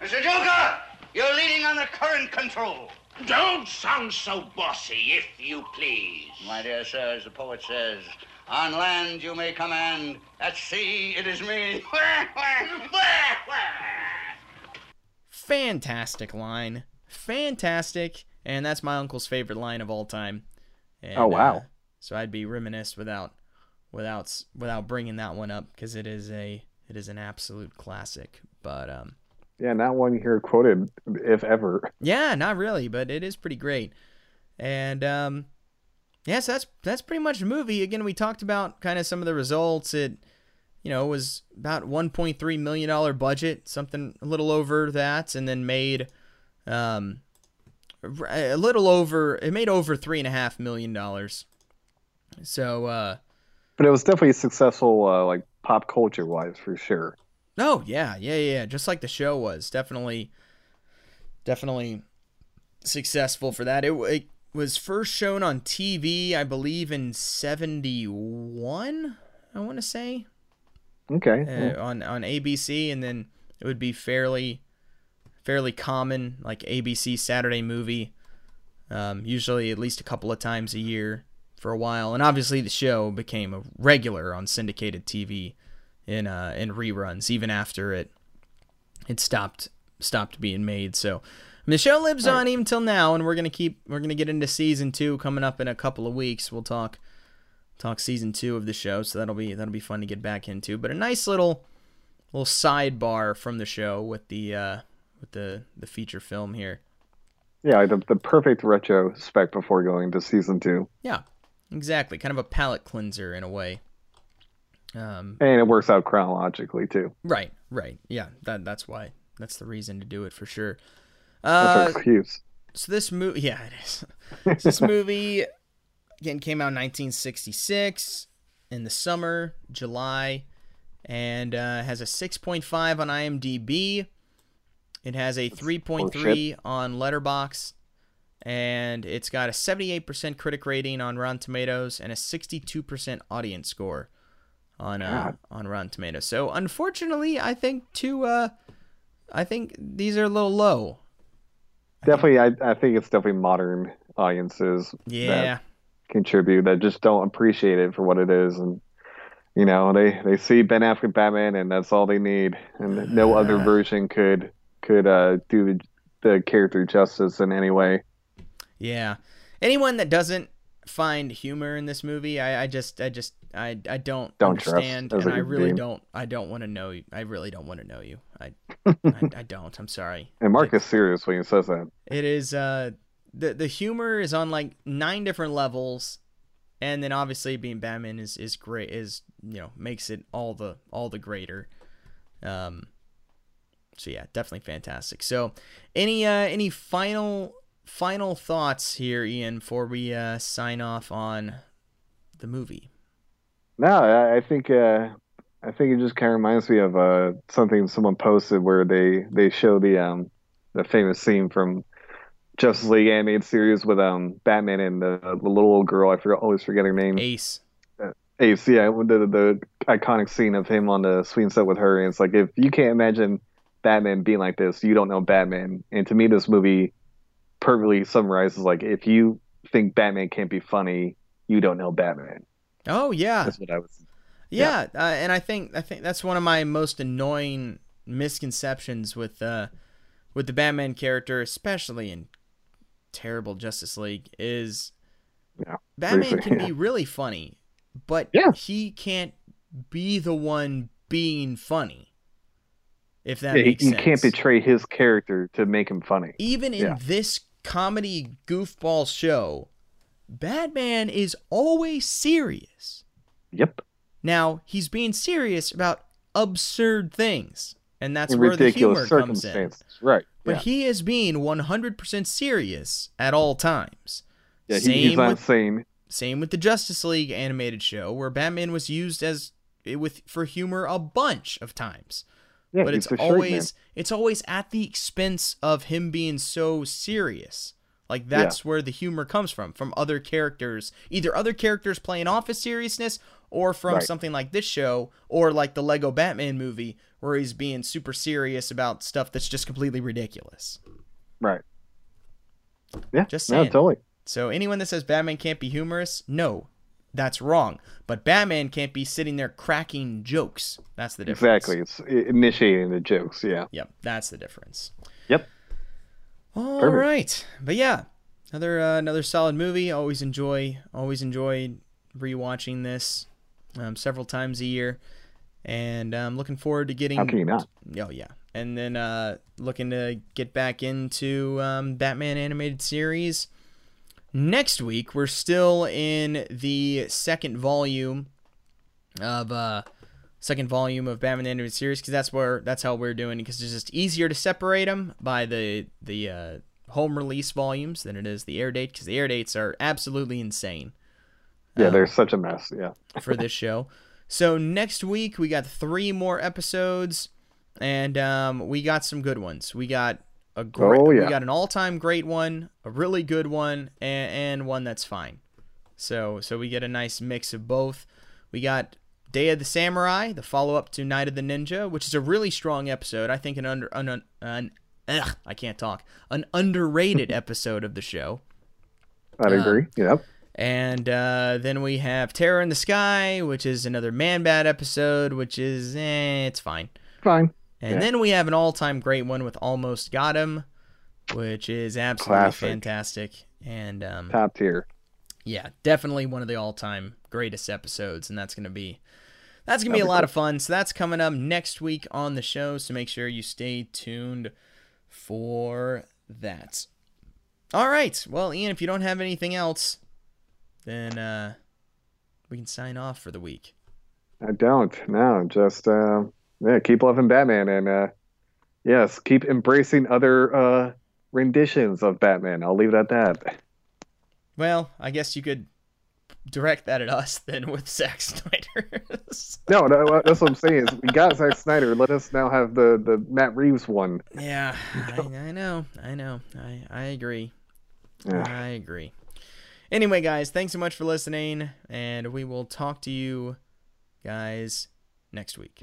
Mr. Joker, you're leading on the current control. Don't sound so bossy, if you please. My dear sir, as the poet says, on land you may command, at sea it is me. Fantastic line, fantastic, and that's my uncle's favorite line of all time. And, Oh, wow. uh, so I'd be remiss without without without bringing that one up because it is a it is an absolute classic. But um, Yeah, not one here quoted, if ever. yeah, not really, but it is pretty great. And um, yes, that's that's pretty much the movie. Again, we talked about kind of some of the results. It you know was about 1.3 million dollar budget, something a little over that, and then made um a little over. It made over three and a half million dollars. So uh, But it was definitely successful, uh, like pop culture wise, for sure. Oh yeah, yeah, yeah. Just like the show was, definitely, definitely successful for that. It, it was first shown on TV, I believe, in '71. I want to say Okay. uh, on on ABC, and then it would be fairly, fairly common, like ABC Saturday Movie, um, usually at least a couple of times a year for a while, and obviously the show became a regular on syndicated TV in uh, in reruns, even after it it stopped stopped being made. So Mean, the show lives on even till now, and we're gonna keep we're gonna get into season two coming up in a couple of weeks. We'll talk talk season two of the show, so that'll be that'll be fun to get back into. But a nice little little sidebar from the show with the uh, with the the feature film here. Yeah, the, the perfect retrospect before going to season two. Yeah, exactly. Kind of a palate cleanser in a way. Um, And it works out chronologically, too. right, right. Yeah, that that's why. That's the reason to do it for sure. That's Uh, excuse. so this movie, yeah, it is. So this movie, again came out in 1966 in the summer, July, and uh, has a 6.5 on IMDb. It has a 3.3 on Letterboxd, and it's got a 78% critic rating on Rotten Tomatoes and a 62% audience score on uh, on Rotten Tomatoes. So unfortunately, I think two uh, I think these are a little low. Definitely, I, I think it's definitely modern audiences Yeah. that contribute that just don't appreciate it for what it is, and you know they they see Ben Affleck Batman, and that's all they need, and no other version could could uh, do the, the character justice in any way. Yeah. Anyone that doesn't find humor in this movie, I, I just I just I I don't, Don't understand and I really don't I don't want to know you. I really don't want to know you. I, I I don't. I'm sorry. And Mark is serious when he says that. It is uh the the humor is on like nine different levels and then obviously being Batman is is great is you know makes it all the all the greater. Um so yeah, definitely fantastic. So any uh any final final thoughts here Ian before we uh sign off on the movie? No, I, think uh, I think it just kind of reminds me of uh, something someone posted where they they show the um the famous scene from Justice League animated series with um Batman and the, the little old girl. I forget always forget her name. Ace. Ace, yeah, the the iconic scene of him on the swing set with her, and it's like if you can't imagine Batman being like this, you don't know Batman. And to me, this movie perfectly summarizes like if you think Batman can't be funny, you don't know Batman. Oh yeah. That's what I was. Yeah, Uh, and I think I think that's one of my most annoying misconceptions with uh with the Batman character, especially in terrible Justice League, is Yeah, Batman briefly, can yeah. be really funny, but Yeah. he can't be the one being funny. If that Yeah, makes you sense. can't betray his character to make him funny. Even in Yeah. this comedy goofball show, Batman is always serious. Yep. Now, he's being serious about absurd things, and that's In where the humor comes in. Right. But yeah. he is being 100% serious at all times. yeah, he, he's with saying same with the Justice League animated show where Batman was used as with for humor a bunch of times. Yeah, but it's always it's always at the expense of him being so serious. Like that's where the humor comes from from other characters, either other characters playing off his seriousness or from Right. something like this show or like the Lego Batman movie where he's being super serious about stuff that's just completely ridiculous. right. Yeah, Just no, saying. totally. So anyone that says Batman can't be humorous, no, that's wrong. But Batman can't be sitting there cracking jokes. That's the difference. Exactly. It's initiating the jokes. Yeah. Yep, that's the difference. Yep. All Perfect. right, but yeah, another uh, another solid movie. Always enjoy always enjoy rewatching this um, several times a year, and I'm looking forward to getting. How can you not? Oh yeah, and then uh, looking to get back into um, Batman animated series. Next week, we're still in the second volume of uh second volume of Batman the animated series because that's where that's how we're doing because it's just easier to separate them by the the uh, home release volumes than it is the air date because the air dates are absolutely insane Yeah, Um, they're such a mess. Yeah. for this show. So next week we got three more episodes, and um, we got some good ones. We got a great, Oh, we got an all-time great one, a really good one, and, and one that's fine. So so we get a nice mix of both. We got Day of the Samurai, the follow-up to Night of the Ninja, which is a really strong episode. I think an under an, an, an ugh, I can't talk. An underrated episode of the show. I'd Uh, agree. Yep. And uh, then we have Terror in the Sky, which is another Man-Bat episode, which is, eh, it's fine. Fine. And Yeah. then we have an all time great one with Almost Got Him, which is absolutely Classic. fantastic. And um, Top tier. yeah, definitely one of the all time greatest episodes. And that's going to be. That's to be a be lot cool. of fun. So that's coming up next week on the show. So make sure you stay tuned for that. All right. Well, Ian, if you don't have anything else, then uh, we can sign off for the week. I don't. No, just uh, yeah, keep loving Batman and uh, yes, keep embracing other uh, renditions of Batman. I'll leave it at that. Well, I guess you could direct that at us then with Zack Snyder. no, no, that's what I'm saying. Is we got Zack Snyder. Let us now have the the Matt Reeves one. Yeah, I, I know, I know, I I agree. Yeah. I agree. Anyway, guys, thanks so much for listening, and we will talk to you guys next week.